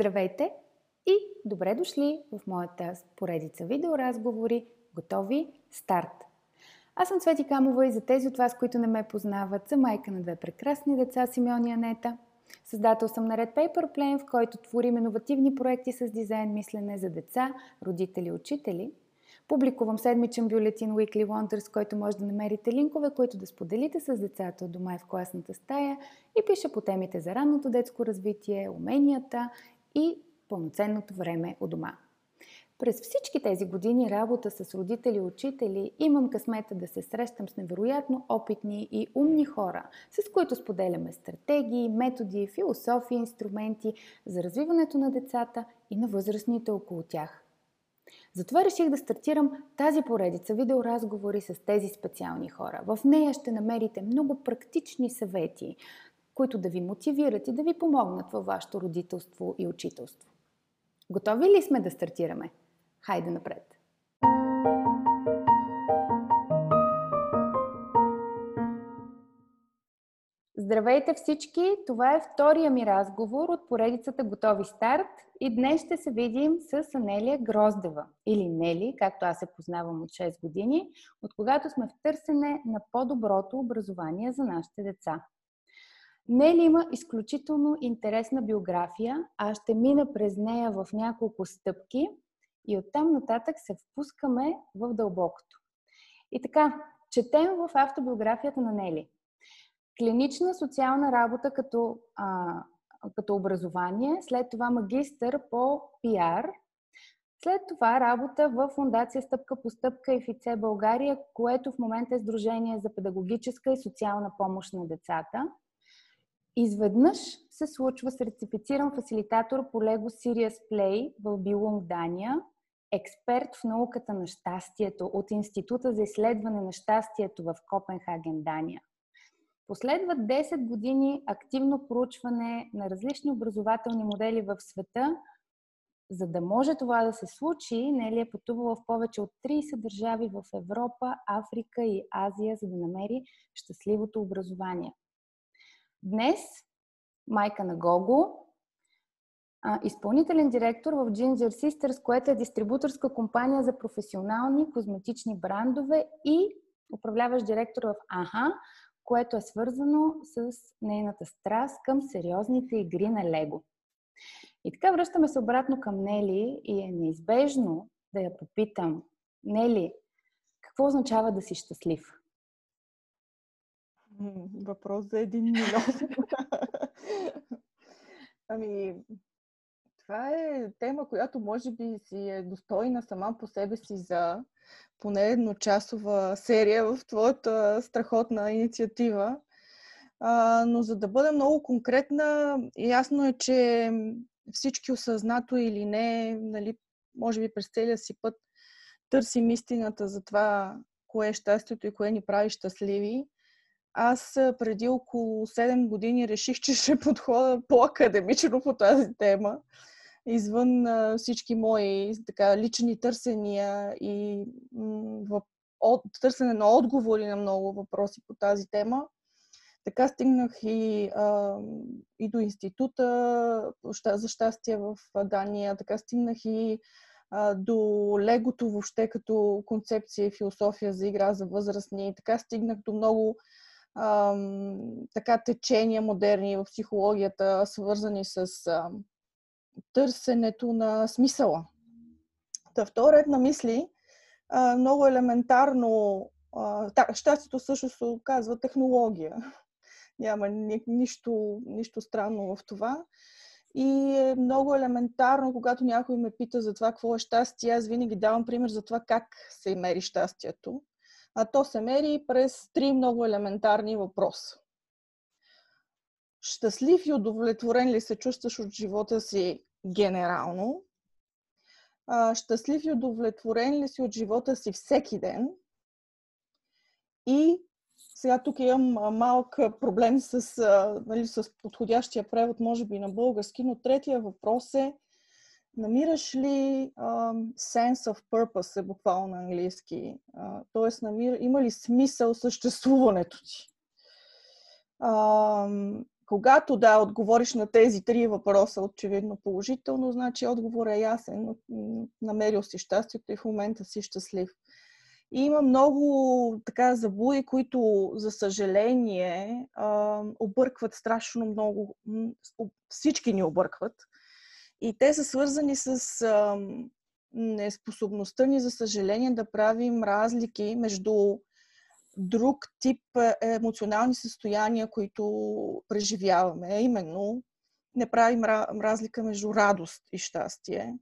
Здравейте и добре дошли в моята поредица видеоразговори Готови старт! Аз съм Цвети Камова и за тези от вас, които не ме познават, съм майка на две прекрасни деца Симеон и Анета. Създател съм на Red Paper Plane, в който творим иновативни проекти с дизайн мислене за деца, родители и учители. Публикувам седмичен бюлетин Weekly Wonders, който може да намерите линкове, които да споделите с децата от дома и в класната стая и пиша по темите за ранното детско развитие, уменията и пълноценното време у дома. През всички тези години работа с родители и учители имам късмета да се срещам с невероятно опитни и умни хора, с които споделяме стратегии, методи, философии, инструменти за развиването на децата и на възрастните около тях. Затова реших да стартирам тази поредица видеоразговори с тези специални хора. В нея ще намерите много практични съвети, които да ви мотивират и да ви помогнат във вашето родителство и учителство. Готови ли сме да стартираме? Хайде напред! Здравейте всички! Това е втория ми разговор от поредицата Готови старт и днес ще се видим с Анелия Гроздева или Нели, както аз се познавам от 6 години, от когато сме в търсене на по-доброто образование за нашите деца. Нели има изключително интересна биография, а ще мина през нея в няколко стъпки и оттам нататък се впускаме в дълбокото. И така, четем в автобиографията на Нели. Клинична социална работа като, а, като образование, след това магистър по пиар, след това работа в Фундация Стъпка по стъпка и ФИЦЕ България, което в момента е Сдружение за педагогическа и социална помощ на децата – Изведнъж се случва сертифициран фасилитатор по Lego Serious Play в Билунг, Дания, експерт в науката на щастието от Института за изследване на щастието в Копенхаген, Дания. Последват 10 години активно проучване на различни образователни модели в света. За да може това да се случи, Нели е пътувала в повече от 30 държави в Европа, Африка и Азия, за да намери щастливото образование. Днес майка на Гого, изпълнителен директор в Ginger Sisters, което е дистрибуторска компания за професионални козметични брандове и управляващ директор в АХА, което е свързано с нейната страст към сериозните игри на Лего. И така връщаме се обратно към Нели и е неизбежно да я попитам, Нели, какво означава да си щастлив? Въпрос за един милион. ами, това е тема, която може би си е достойна сама по себе си за поне едночасова серия в твоята страхотна инициатива. А, но за да бъда много конкретна, ясно е, че всички осъзнато или не, нали, може би през целия си път търсим истината за това, кое е щастието и кое ни прави щастливи. Аз преди около 7 години реших, че ще подходя по-академично по тази тема, извън всички мои така, лични търсения и търсене на отговори на много въпроси по тази тема. Така стигнах и, а, и до института за щастие в Дания, така стигнах и а, до легото въобще като концепция и философия за игра за възрастни. Така стигнах до много ам, така течения модерни в психологията, свързани с ам, търсенето на смисъла. Та втора ред на мисли, а, много елементарно, а, щастието също се оказва технология. Няма ни, нищо, нищо странно в това. И е много елементарно, когато някой ме пита за това какво е щастие, аз винаги давам пример за това как се мери щастието а то се мери през три много елементарни въпроса. Щастлив и удовлетворен ли се чувстваш от живота си генерално? Щастлив и удовлетворен ли си от живота си всеки ден? И сега тук имам малък проблем с, нали, с подходящия превод, може би на български, но третия въпрос е Намираш ли um, sense of purpose е буквално на английски? Uh, тоест, има ли смисъл съществуването ти? Um, когато да отговориш на тези три въпроса очевидно положително, значи отговор е ясен. Намерил си щастието и в момента си щастлив. И има много така забуи, които, за съжаление, объркват страшно много. Всички ни объркват. И те са свързани с неспособността ни, за съжаление, да правим разлики между друг тип е, емоционални състояния, които преживяваме. Именно не правим разлика между радост и щастие.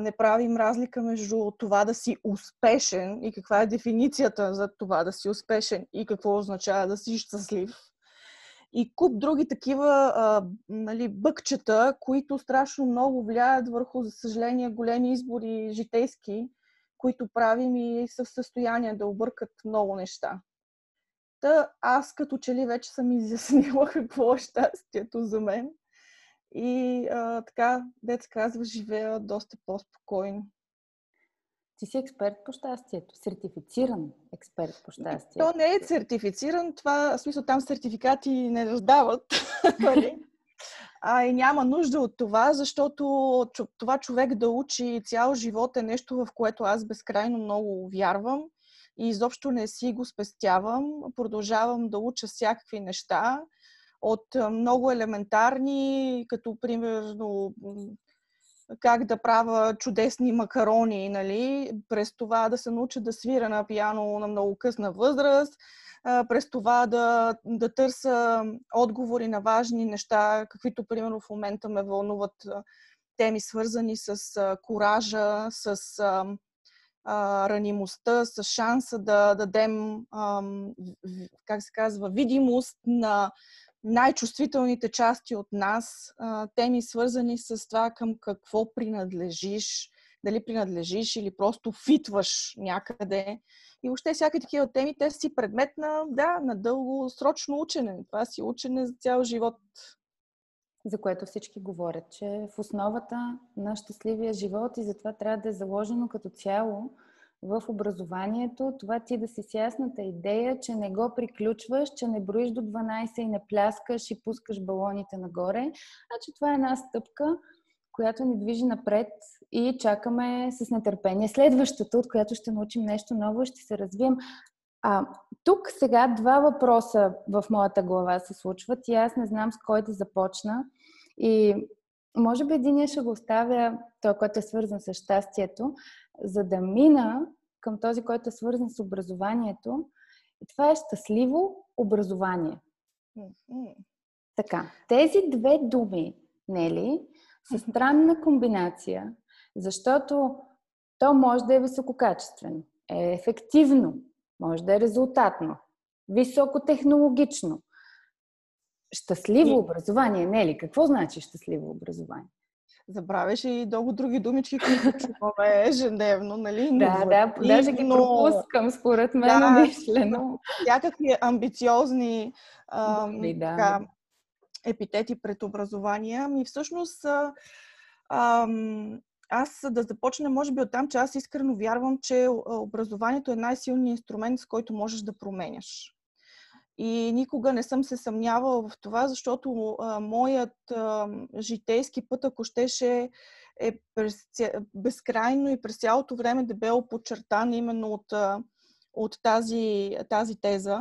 Не правим разлика между това да си успешен и каква е дефиницията за това да си успешен и какво означава да си щастлив. И куп други такива а, нали, бъкчета, които страшно много влияят върху, за съжаление, големи избори житейски, които правим и са в състояние да объркат много неща. Та аз като че ли вече съм изяснила какво е щастието за мен. И а, така, дец казва, живея доста по-спокойно. Ти си експерт по щастието, сертифициран експерт по щастието. То не е сертифициран, това, в смисъл там сертификати не раздават. Нали? А и няма нужда от това, защото това човек да учи цял живот е нещо, в което аз безкрайно много вярвам и изобщо не си го спестявам. Продължавам да уча всякакви неща от много елементарни, като примерно как да правя чудесни макарони, нали? през това да се науча да свира на пиано на много късна възраст, през това да, да търся отговори на важни неща, каквито, примерно, в момента ме вълнуват теми, свързани с коража, с а, ранимостта, с шанса да дадем, а, как се казва, видимост на най-чувствителните части от нас, теми свързани с това към какво принадлежиш, дали принадлежиш или просто фитваш някъде. И въобще всяка такива теми, те си предмет на, да, на дългосрочно учене. Това си учене за цял живот. За което всички говорят, че в основата на щастливия живот и затова трябва да е заложено като цяло в образованието, това ти да си с ясната идея, че не го приключваш, че не броиш до 12 и не пляскаш и пускаш балоните нагоре, а че това е една стъпка, която ни движи напред и чакаме с нетърпение следващата, от която ще научим нещо ново и ще се развием. А, тук сега два въпроса в моята глава се случват и аз не знам с кой да започна. И може би един ще го оставя, той, който е свързан с щастието, за да мина към този, който е свързан с образованието. И това е щастливо образование. Mm-hmm. Така, тези две думи, Нели, са странна комбинация, защото то може да е висококачествено, е ефективно, може да е резултатно, високотехнологично. Щастливо образование, не ли? Какво значи щастливо образование? Забравяш и много други думички, които чуваме ежедневно, нали? Да, да, даже ги пропускам, според мен, да, умишлено. Всякакви амбициозни ам, да. така, епитети пред образование. Ами всъщност ам, аз да започна, може би от там, че аз искрено вярвам, че образованието е най-силният инструмент, с който можеш да променяш. И никога не съм се съмнявала в това, защото а, моят а, житейски път, ако щеше, е през, безкрайно и през цялото време дебело подчертан именно от, от тази, тази теза.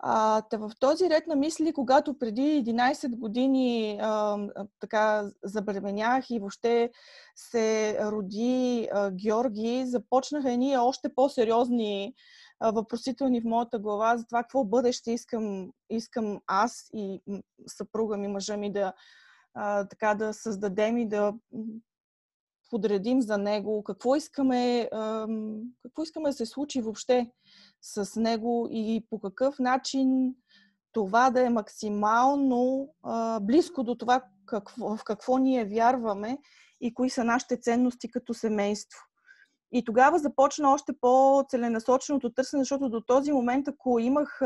А, та в този ред на мисли, когато преди 11 години а, така забременях и въобще се роди а, Георги, започнаха едни още по-сериозни въпросителни в моята глава за това какво бъдеще искам, искам аз и съпруга ми, мъжа ми да, а, така, да създадем и да подредим за него, какво искаме, какво искаме да се случи въобще с него и по какъв начин това да е максимално близко до това какво, в какво ние вярваме и кои са нашите ценности като семейство. И тогава започна още по-целенасоченото търсене, защото до този момент, ако имах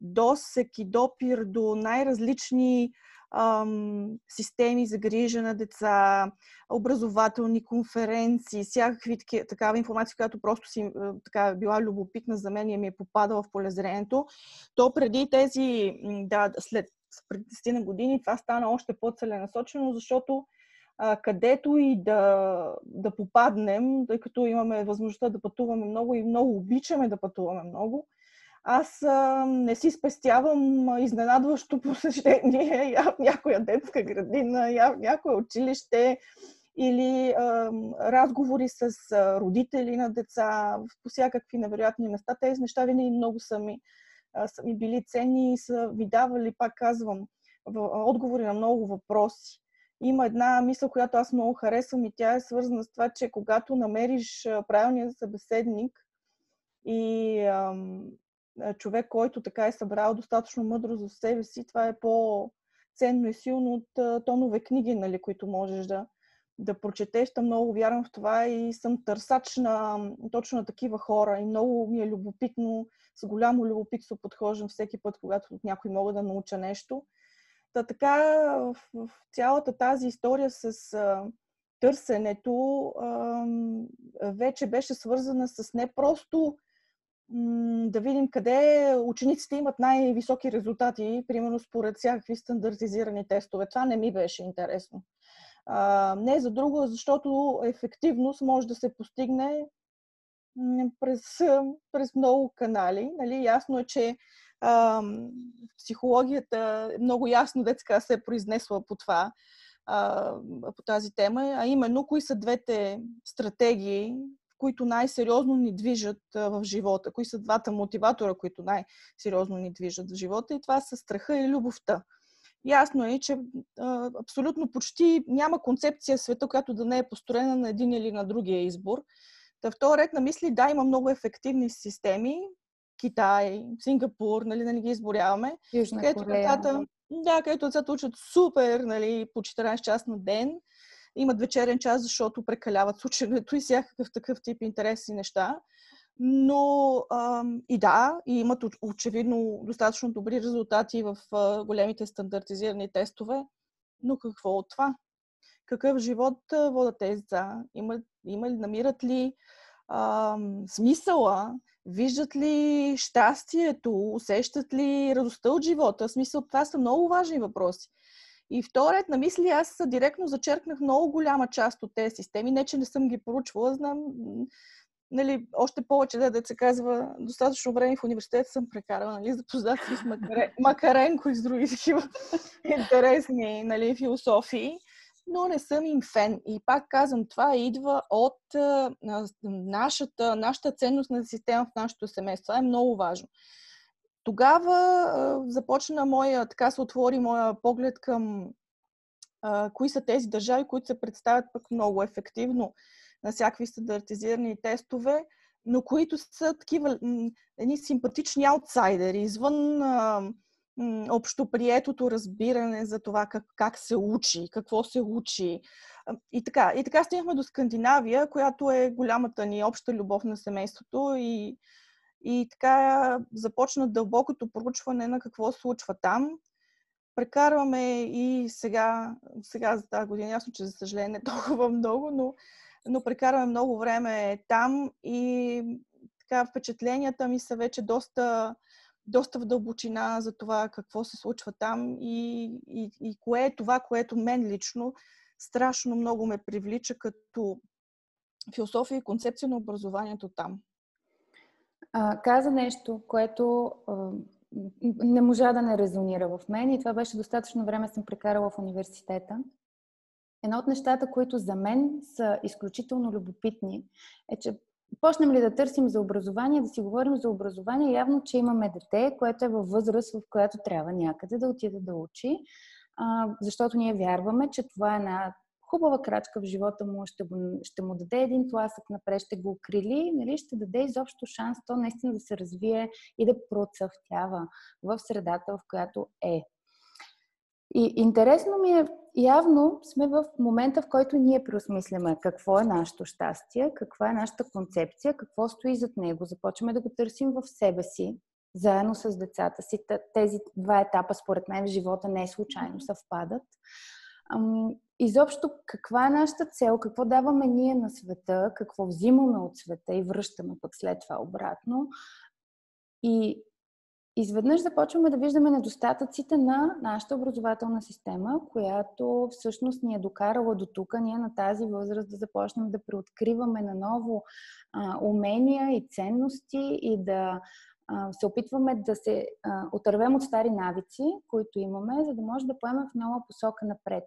досек и допир до най-различни ам, системи за грижа на деца, образователни конференции, всякакви такава информация, която просто си така била любопитна за мен и ми е попадала в полезрението, то преди тези, да, след преди 10 на години това стана още по-целенасочено, защото а, където и да, да попаднем, тъй като имаме възможността да пътуваме много и много обичаме да пътуваме много, аз а, не си спестявам изненадващо посещение я в някоя детска градина, я в някое училище или а, разговори с а, родители на деца по всякакви невероятни места. Тези неща винаги много са ми, а, са ми били ценни и са ви давали, пак казвам, в, отговори на много въпроси. Има една мисъл, която аз много харесвам и тя е свързана с това, че когато намериш правилния събеседник и ам, човек, който така е събрал достатъчно мъдро за себе си, това е по-ценно и силно от тонове книги, нали, които можеш да, да прочетеш. Та много вярвам в това и съм търсач на точно на такива хора. И много ми е любопитно, с голямо любопитство подхождам всеки път, когато от някой мога да науча нещо. Та така, в, в цялата тази история с а, търсенето а, вече беше свързана с не просто да видим къде учениците имат най-високи резултати, примерно според всякакви стандартизирани тестове. Това не ми беше интересно. А, не за друго, защото ефективност може да се постигне през, през много канали. Нали? Ясно е, че а, психологията много ясно детска се е произнесла по това, а, по тази тема, а именно кои са двете стратегии, които най-сериозно ни движат в живота, кои са двата мотиватора, които най-сериозно ни движат в живота и това са страха и любовта. Ясно е, че а, абсолютно почти няма концепция в света, която да не е построена на един или на другия избор. Та втори ред на мисли, да, има много ефективни системи. Китай, Сингапур, нали, да не ги изборяваме. Южна където Корея. Децата, да, където децата учат супер, нали, по 14 часа на ден имат вечерен час, защото прекаляват с ученето и всякакъв такъв тип интересни неща. Но ам, и да, и имат очевидно достатъчно добри резултати в а, големите стандартизирани тестове. Но какво от това? Какъв живот водят тези деца? Има, има намират ли ам, смисъла? Виждат ли щастието? Усещат ли радостта от живота? Смисъл, това са много важни въпроси. И вторият на мисли, аз директно зачеркнах много голяма част от тези системи. Не, че не съм ги поручвала, знам, нали, още повече да, да се казва, достатъчно време в университета съм прекарала, нали, запознат с Макаре... Макаренко и с други такива интересни нали, философии, но не съм им фен. И пак казвам, това идва от нашата, нашата ценностна система в нашето семейство. Това е много важно. Тогава започна моя, така се отвори моя поглед към а, кои са тези държави, които се представят пък много ефективно на всякакви стандартизирани тестове, но които са такива едни симпатични аутсайдери, извън а, общоприетото разбиране за това как, как се учи, какво се учи. И така, и така стигнахме до Скандинавия, която е голямата ни обща любов на семейството и и така започна дълбокото проучване на какво се случва там. Прекарваме и сега, сега за тази година, ясно, че за съжаление толкова много, но, но прекарваме много време там и така впечатленията ми са вече доста, доста в дълбочина за това какво се случва там и, и, и кое е това, което мен лично страшно много ме привлича като философия и концепция на образованието там а, каза нещо, което а, не можа да не резонира в мен и това беше достатъчно време съм прекарала в университета. Едно от нещата, които за мен са изключително любопитни, е, че почнем ли да търсим за образование, да си говорим за образование, явно, че имаме дете, което е във възраст, в която трябва някъде да отиде да учи, а, защото ние вярваме, че това е една хубава крачка в живота му, ще, го, ще му даде един тласък напред, ще го укрили, нали, ще даде изобщо шанс то наистина да се развие и да процъфтява в средата, в която е. И интересно ми е, явно сме в момента, в който ние преосмисляме какво е нашето щастие, каква е нашата концепция, какво стои зад него. Започваме да го търсим в себе си, заедно с децата си. Тези два етапа, според мен, в живота не случайно съвпадат изобщо каква е нашата цел, какво даваме ние на света, какво взимаме от света и връщаме пък след това обратно. И изведнъж започваме да виждаме недостатъците на нашата образователна система, която всъщност ни е докарала до тук, ние на тази възраст да започнем да преоткриваме наново а, умения и ценности и да се опитваме да се отървем от стари навици, които имаме, за да може да поемем в нова посока напред.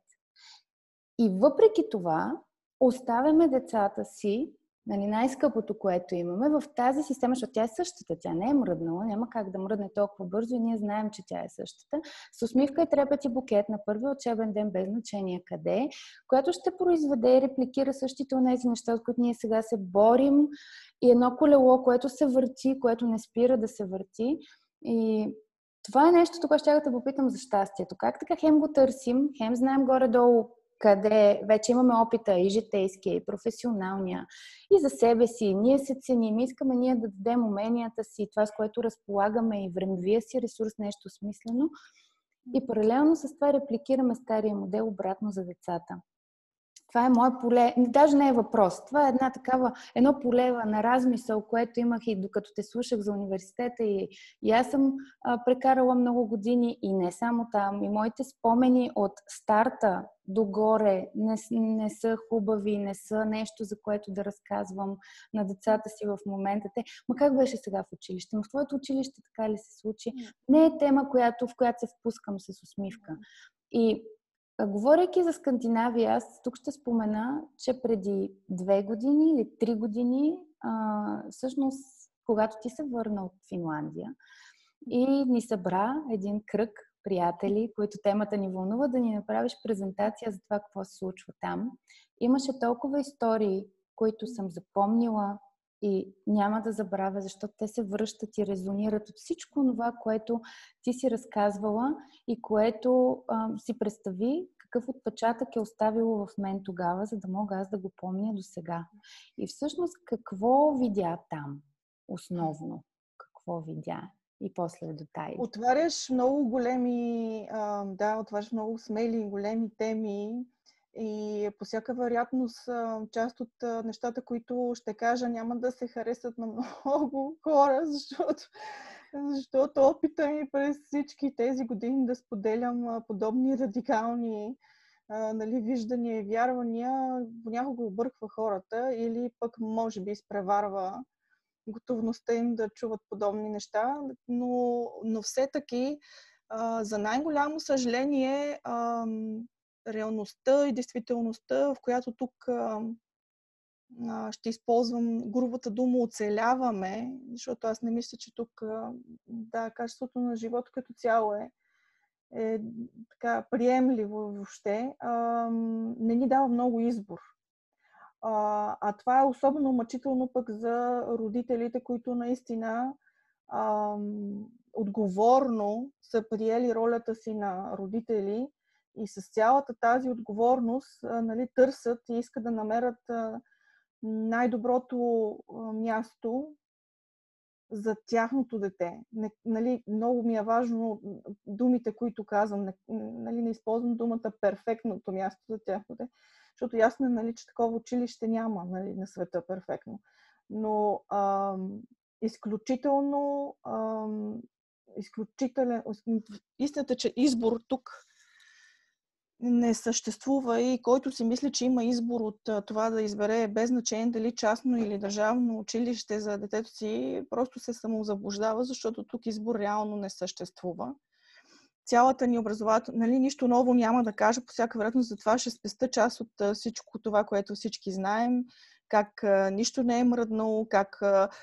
И въпреки това, оставяме децата си нали, най-скъпото, което имаме в тази система, защото тя е същата, тя не е мръднала, няма как да мръдне толкова бързо и ние знаем, че тя е същата. С усмивка и трепет и букет на първи учебен ден без значение къде, която ще произведе и репликира същите от тези неща, от които ние сега се борим и едно колело, което се върти, което не спира да се върти. И това е нещо, тук ще да попитам за щастието. Как така хем го търсим, хем знаем горе-долу къде вече имаме опита и житейския, и професионалния, и за себе си. Ние се ценим, искаме ние да дадем уменията си, това с което разполагаме и времевия си ресурс, нещо смислено. И паралелно с това репликираме стария модел обратно за децата. Това е мое поле, даже не е въпрос. Това е една такава, едно поле на размисъл, което имах и докато те слушах за университета и, и аз съм а, прекарала много години и не само там. И моите спомени от старта догоре не, не са хубави, не са нещо, за което да разказвам на децата си в момента. Те, ма как беше сега в училище? Но в твоето училище така ли се случи? Не е тема, която, в която се впускам с усмивка. И Говорейки за Скандинавия, аз тук ще спомена, че преди две години или три години, а, всъщност, когато ти се върна от Финландия и ни събра един кръг приятели, които темата ни вълнува, да ни направиш презентация за това какво се случва там. Имаше толкова истории, които съм запомнила и няма да забравя, защото те се връщат и резонират от всичко това, което ти си разказвала и което а, си представи какъв отпечатък е оставило в мен тогава, за да мога аз да го помня до сега. И всъщност какво видя там основно? Какво видя? И после детайли. Отваряш много големи, а, да, отваряш много смели и големи теми и по всяка вероятност част от нещата, които ще кажа, няма да се харесат на много хора, защото, защото опита ми през всички тези години да споделям подобни радикални нали, виждания и вярвания понякога обърква хората или пък може би изпреварва готовността им да чуват подобни неща, но, но все таки за най-голямо съжаление реалността и действителността, в която тук а, а, ще използвам грубата дума оцеляваме, защото аз не мисля, че тук а, да, качеството на живота като цяло е, е така приемливо въобще, а, не ни дава много избор. А, а това е особено мъчително пък за родителите, които наистина а, отговорно са приели ролята си на родители и с цялата тази отговорност нали, търсят и искат да намерят най-доброто място за тяхното дете. Нали, много ми е важно думите, които казвам. Не, нали, не използвам думата перфектното място за тяхното дете, защото ясно е, нали, че такова училище няма нали, на света перфектно. Но ам, изключително ам, изключителен. Истината, че избор тук не съществува и който си мисли, че има избор от това да избере без значение дали частно или държавно училище за детето си, просто се самозаблуждава, защото тук избор реално не съществува. Цялата ни образователна, нали, нищо ново няма да кажа, по всяка вероятност, затова ще спеста част от всичко това, което всички знаем, как нищо не е мръднало, как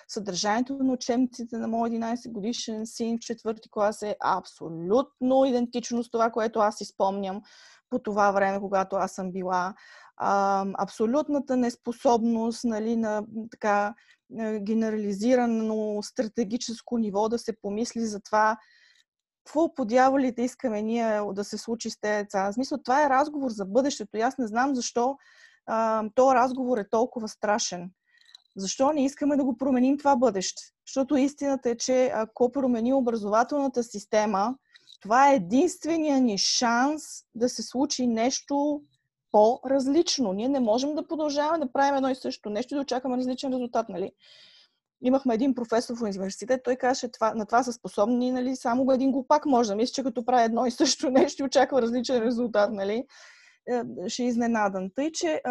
съдържанието на учебниците на моят 11 годишен син в четвърти клас е абсолютно идентично с това, което аз изпомням по това време, когато аз съм била. А, абсолютната неспособност нали, на така генерализирано стратегическо ниво да се помисли за това какво по дяволите искаме ние да се случи с тези деца. Смисъл, това е разговор за бъдещето и аз не знам защо а, този разговор е толкова страшен. Защо не искаме да го променим това бъдеще? Защото истината е, че ако промени образователната система, това е единствения ни шанс да се случи нещо по-различно. Ние не можем да продължаваме да правим едно и също нещо и да очакваме различен резултат, нали? имахме един професор в университет, той каже, това, на това са способни, нали, само един глупак може да мисли, че като прави едно и също нещо и очаква различен резултат, нали, ще е изненадан. Тъй, че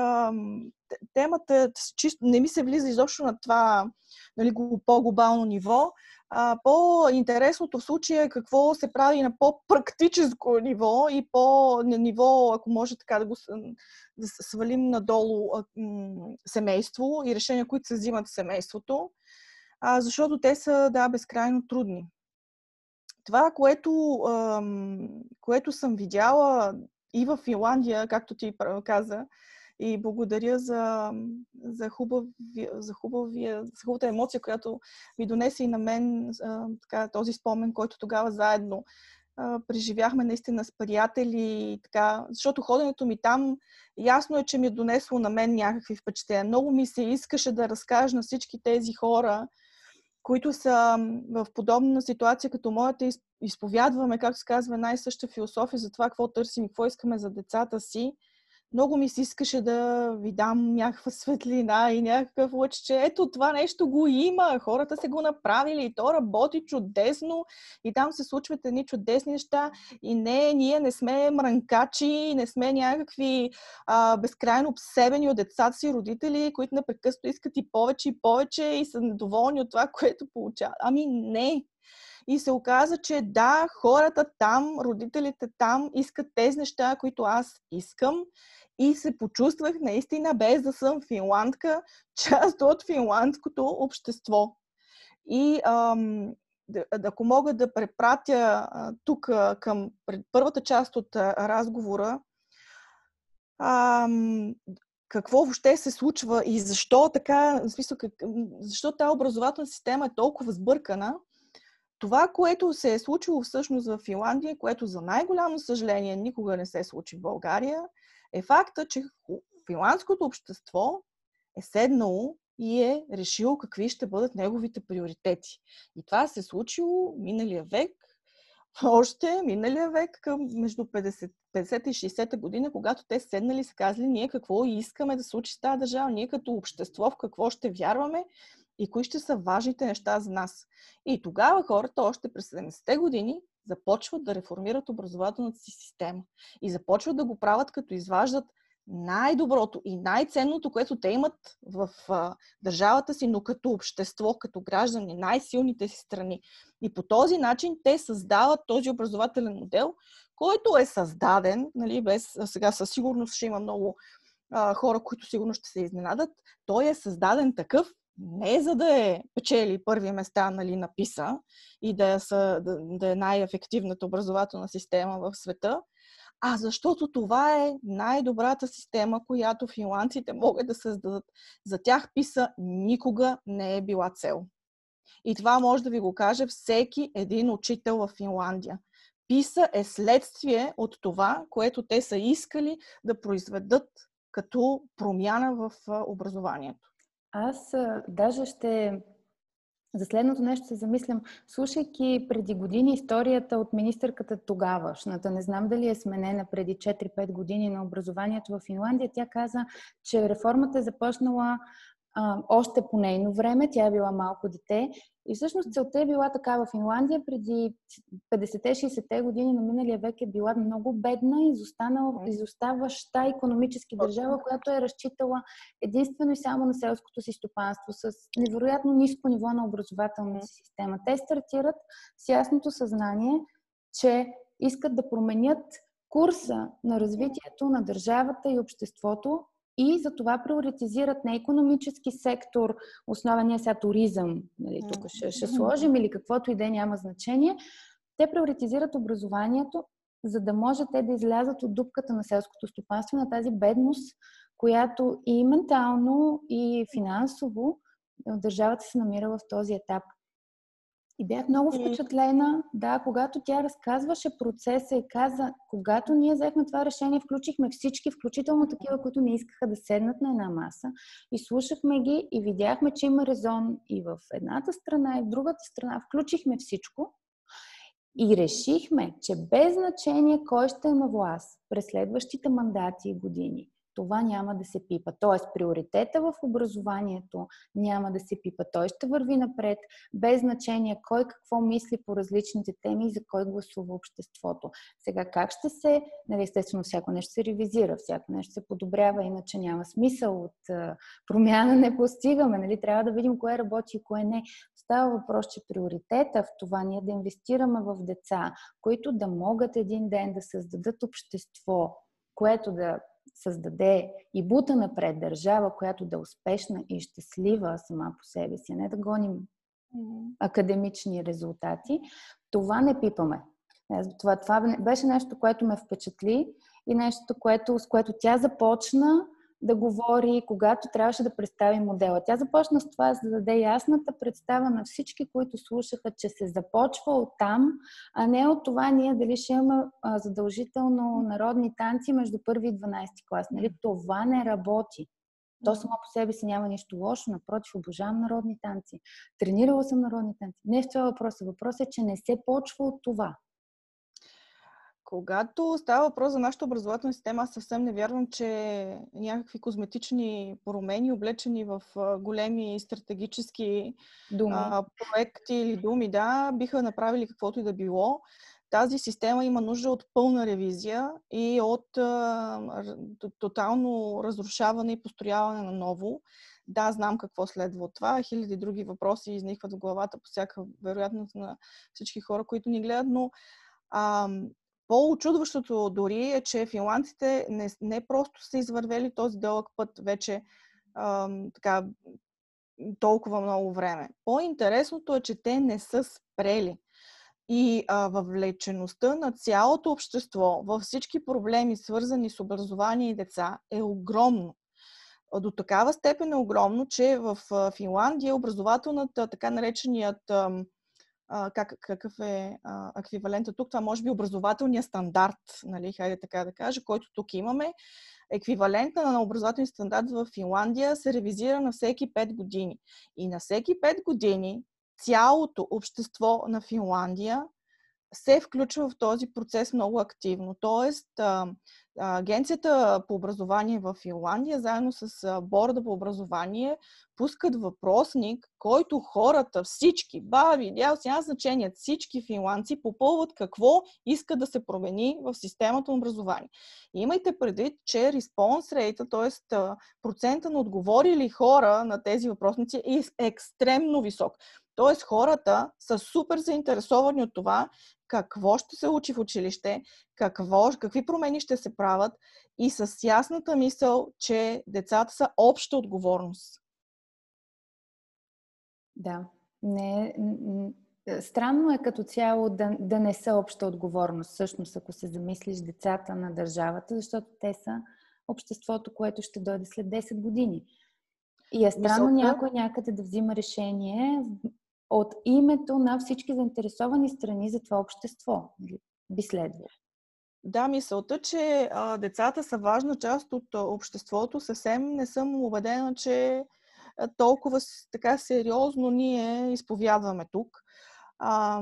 темата чисто не ми се влиза изобщо на това нали, по-глобално ниво. По-интересното в случая е какво се прави на по-практическо ниво и по ниво, ако може така да го да свалим надолу семейство и решения, които се взимат в семейството, защото те са, да, безкрайно трудни. Това, което, което съм видяла и в Финландия, както ти каза, и благодаря за, за, хубави, за, хубавия, за хубавата емоция, която ми донесе и на мен а, така, този спомен, който тогава заедно а, преживяхме наистина с приятели. Така, защото ходенето ми там ясно е, че ми е донесло на мен някакви впечатления. Много ми се искаше да разкажа на всички тези хора, които са в подобна ситуация като моята, изповядваме, както се казва, най-съща философия за това какво търсим какво искаме за децата си много ми се искаше да ви дам някаква светлина и някакъв лъч, че ето това нещо го има, хората се го направили и то работи чудесно и там се случват едни чудесни неща и не, ние не сме мранкачи, не сме някакви а, безкрайно обсебени от децата си родители, които непрекъснато искат и повече и повече и са недоволни от това, което получават. Ами не, и се оказа, че да, хората там, родителите там искат тези неща, които аз искам и се почувствах наистина, без да съм финландка, част от финландското общество. И ам, ако мога да препратя тук към първата част от разговора, ам, какво въобще се случва и защо така, в смисъл, как, защо тази образователна система е толкова сбъркана, това, което се е случило всъщност в Финландия, което за най-голямо съжаление никога не се случи в България, е факта, че финландското общество е седнало и е решило какви ще бъдат неговите приоритети. И това се е случило миналия век, още миналия век, към между 50, 50 и 60 година, когато те седнали и са казали ние какво искаме да случи с тази държава, ние като общество в какво ще вярваме и кои ще са важните неща за нас. И тогава хората още през 70-те години започват да реформират образователната си система. И започват да го правят, като изваждат най-доброто и най-ценното, което те имат в а, държавата си, но като общество, като граждани, най-силните си страни. И по този начин те създават този образователен модел, който е създаден, нали, без, сега със сигурност ще има много а, хора, които сигурно ще се изненадат, той е създаден такъв, не за да е печели първи места нали, на ПИСА и да е, са, да, да е най-ефективната образователна система в света, а защото това е най-добрата система, която финландците могат да създадат. За тях ПИСА никога не е била цел. И това може да ви го каже всеки един учител в Финландия. ПИСА е следствие от това, което те са искали да произведат като промяна в образованието. Аз даже ще за следното нещо се замислям, слушайки преди години историята от министърката тогавашната, не знам дали е сменена преди 4-5 години на образованието в Финландия, тя каза, че реформата е започнала а, още по нейно време. Тя е била малко дете. И всъщност целта е била така в Финландия преди 50-60-те години на миналия век е била много бедна, изоставаща економически държава, която е разчитала единствено и само на селското си стопанство с невероятно ниско ниво на образователната система. Те стартират с ясното съзнание, че искат да променят курса на развитието на държавата и обществото и за това приоритизират не економически сектор, основния сега туризъм, нали, тук ще, ще сложим или каквото и да е, няма значение. Те приоритизират образованието, за да може те да излязат от дупката на селското стопанство, на тази бедност, която и ментално, и финансово държавата се намира в този етап. И бях много впечатлена, да, когато тя разказваше процеса и каза, когато ние взехме това решение, включихме всички, включително такива, които не искаха да седнат на една маса, и слушахме ги и видяхме, че има резон и в едната страна, и в другата страна. Включихме всичко и решихме, че без значение кой ще е на власт през следващите мандати и години, това няма да се пипа. Тоест, приоритета в образованието няма да се пипа. Той ще върви напред, без значение кой какво мисли по различните теми и за кой гласува обществото. Сега, как ще се, нали, естествено, всяко нещо се ревизира, всяко нещо се подобрява, иначе няма смисъл от промяна, не постигаме. Нали? Трябва да видим кое работи и кое не. Става въпрос, че приоритета в това ние да инвестираме в деца, които да могат един ден да създадат общество, което да създаде и бута напред държава, която да е успешна и щастлива сама по себе си, не да гоним академични резултати, това не пипаме. Това, това беше нещо, което ме впечатли и нещо, което, с което тя започна да говори, когато трябваше да представи модела. Тя започна с това, за да даде ясната представа на всички, които слушаха, че се започва от там, а не от това ние дали ще имаме задължително народни танци между първи и 12 клас. Нали? Това не работи. То само по себе си няма нищо лошо, напротив, обожавам народни танци. Тренирала съм народни танци. Не е в това въпрос. Въпросът е, че не се почва от това. Когато става въпрос за нашата образователна система, аз съвсем не вярвам, че някакви козметични промени, облечени в големи стратегически думи. А, проекти или думи, да, биха направили каквото и да било. Тази система има нужда от пълна ревизия и от а, тотално разрушаване и построяване на ново. Да, знам какво следва от това. Хиляди други въпроси изникват в главата по всяка вероятност на всички хора, които ни гледат, но а, по-очудващото дори е, че финландците не, не просто са извървели този дълъг път вече ам, така, толкова много време. По-интересното е, че те не са спрели. И а, въвлечеността на цялото общество във всички проблеми, свързани с образование и деца, е огромно. До такава степен е огромно, че в Финландия образователната, така нареченият а, как, какъв е а, еквивалента тук. Това може би образователния стандарт, нали, хайде така да кажа, който тук имаме. Еквивалента на образователния стандарт в Финландия се ревизира на всеки 5 години. И на всеки 5 години цялото общество на Финландия се включва в този процес много активно. Тоест, Агенцията по образование в Финландия, заедно с борда по образование, пускат въпросник, който хората, всички, баби, дял, няма значение, всички финландци попълват какво искат да се промени в системата на образование. И имайте предвид, че response rate, т.е. процента на отговорили хора на тези въпросници е екстремно висок. Тоест хората са супер заинтересовани от това какво ще се учи в училище, какво, какви промени ще се правят и с ясната мисъл, че децата са обща отговорност. Да. Не, странно е като цяло да, да не са обща отговорност, всъщност, ако се замислиш децата на държавата, защото те са обществото, което ще дойде след 10 години. И е странно Мисълта... някой някъде да взима решение от името на всички заинтересовани страни за това общество. Нали, би следвало. Да, мисълта, че а, децата са важна част от обществото, съвсем не съм убедена, че толкова така сериозно ние изповядваме тук. А,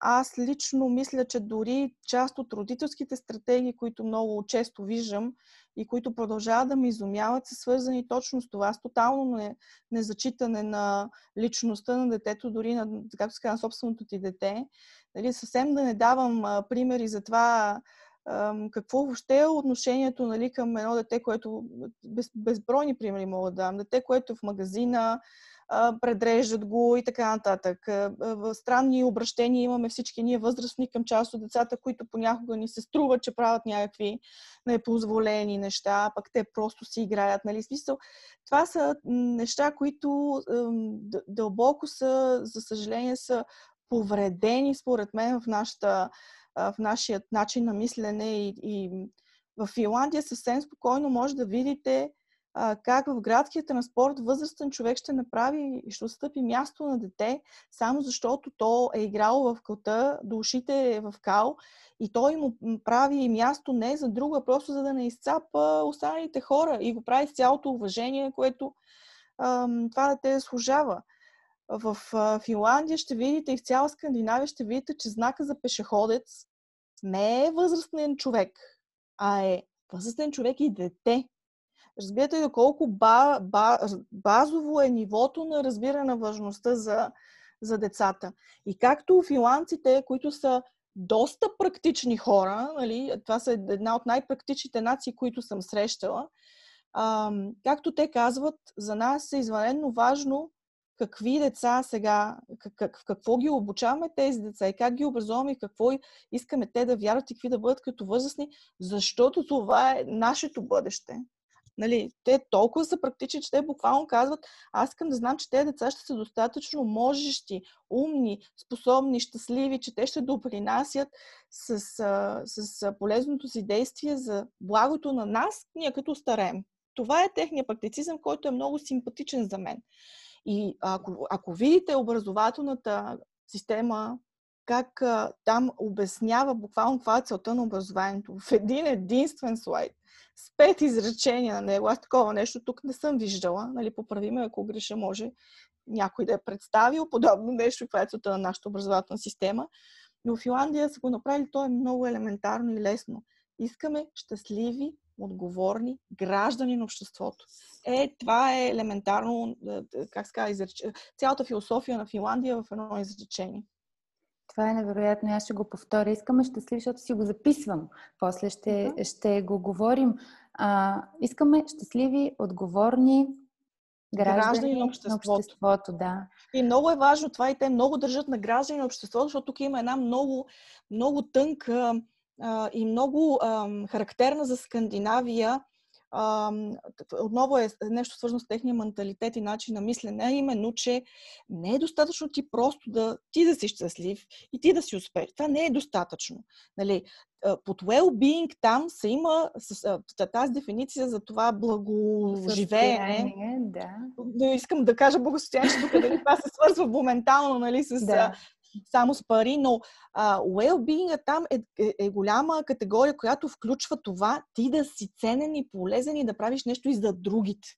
аз лично мисля, че дори част от родителските стратегии, които много често виждам и които продължават да ме изумяват, са свързани точно с това, с тотално не, незачитане на личността на детето, дори на, както се казва, собственото ти дете. Нали, съвсем да не давам а, примери за това какво въобще е отношението нали, към едно дете, което без, безбройни примери мога да дам. Дете, което е в магазина, предреждат го и така нататък. Странни обращения имаме всички ние възрастни към част от децата, които понякога ни се струват, че правят някакви непозволени неща, пък те просто си играят. Нали? Смисъл, това са неща, които дълбоко са, за съжаление, са повредени, според мен, в, нашата, в нашия начин на мислене и, и в Финландия съвсем спокойно може да видите а, как в градския транспорт възрастен човек ще направи и ще отстъпи място на дете, само защото то е играло в кълта, до ушите е в кал и той му прави място не за друго, а просто за да не изцапа останалите хора и го прави с цялото уважение, което ам, това дете служава. В а, Финландия ще видите и в цяла Скандинавия ще видите, че знака за пешеходец не е възрастен човек, а е възрастен човек и дете разбирате доколко ба, ба, базово е нивото на разбиране на важността за, за децата. И както финландците, които са доста практични хора, нали, това са една от най-практичните нации, които съм срещала, а, както те казват, за нас е извънредно важно какви деца сега, как, в какво ги обучаваме тези деца и как ги образуваме и какво искаме те да вярват и какви да бъдат като възрастни, защото това е нашето бъдеще. Нали, те толкова са практични, че те буквално казват, аз искам да знам, че тези деца ще са достатъчно можещи, умни, способни, щастливи, че те ще допринасят с, с, с полезното си действие за благото на нас, ние като старем. Това е техния практицизъм, който е много симпатичен за мен. И ако, ако видите образователната система, как а, там обяснява буквално това е целта на образованието в един единствен слайд, с пет изречения на него. Аз такова нещо тук не съм виждала. Нали, поправи ме, ако греша, може някой да е представил подобно нещо, това е целта на нашата образователна система. Но в Финландия са го направили, то е много елементарно и лесно. Искаме щастливи, отговорни граждани на обществото. Е, това е елементарно, е, е, как ска, изреч... цялата философия на Финландия в едно изречение. Това е невероятно. Аз ще го повторя. Искаме щастливи, защото си го записвам. После ще, да. ще го говорим. А, искаме щастливи, отговорни граждани, граждани на, обществото. на обществото. Да. И много е важно това и те много държат на граждани на обществото, защото тук има една много, много тънка а, и много а, характерна за Скандинавия а, отново е нещо свързано с техния менталитет и начин на мислене, а именно, че не е достатъчно ти просто да ти да си щастлив и ти да си успеш. Това не е достатъчно. Нали? Под well-being там се има с, тази дефиниция за това благоживеене. Да. Не искам да кажа благосостояние, тук дали това се свързва моментално нали, с да само с пари, но а, well-being там е, е, е голяма категория, която включва това ти да си ценен и полезен и да правиш нещо и за другите.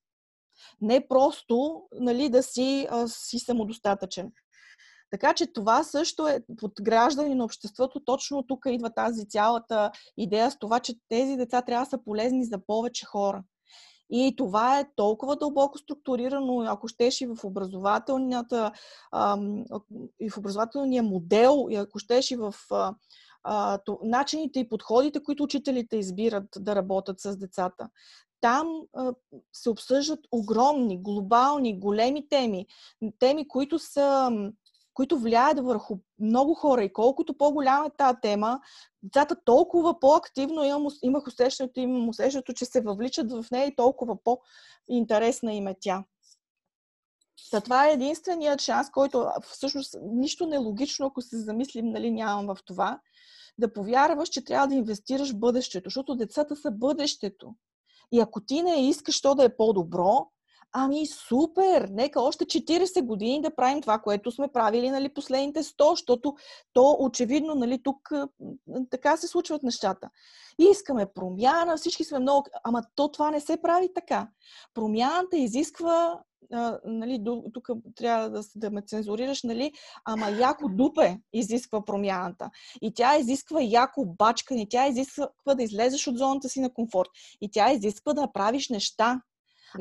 Не просто нали, да си, а, си самодостатъчен. Така че това също е под граждани на обществото. Точно тук идва тази цялата идея с това, че тези деца трябва да са полезни за повече хора. И това е толкова дълбоко структурирано, ако щеш и в образователната, и в образователния модел, и ако щеш и в начините и подходите, които учителите избират да работят с децата. Там се обсъждат огромни, глобални, големи теми. Теми, които са които влияят върху много хора. И колкото по-голяма е тази тема, децата толкова по-активно имам, имах усещането, имам усещането, че се въвличат в нея и толкова по-интересна им е тя. Та това е единственият шанс, който всъщност нищо нелогично, ако се замислим, нали, нямам в това, да повярваш, че трябва да инвестираш в бъдещето, защото децата са бъдещето. И ако ти не искаш то да е по-добро, Ами супер! Нека още 40 години да правим това, което сме правили нали, последните 100, защото то очевидно нали, тук така се случват нещата. И искаме промяна, всички сме много... Ама то това не се прави така. Промяната изисква нали, тук трябва да, да ме цензурираш, нали, ама яко дупе изисква промяната. И тя изисква яко бачкане, тя изисква да излезеш от зоната си на комфорт. И тя изисква да правиш неща,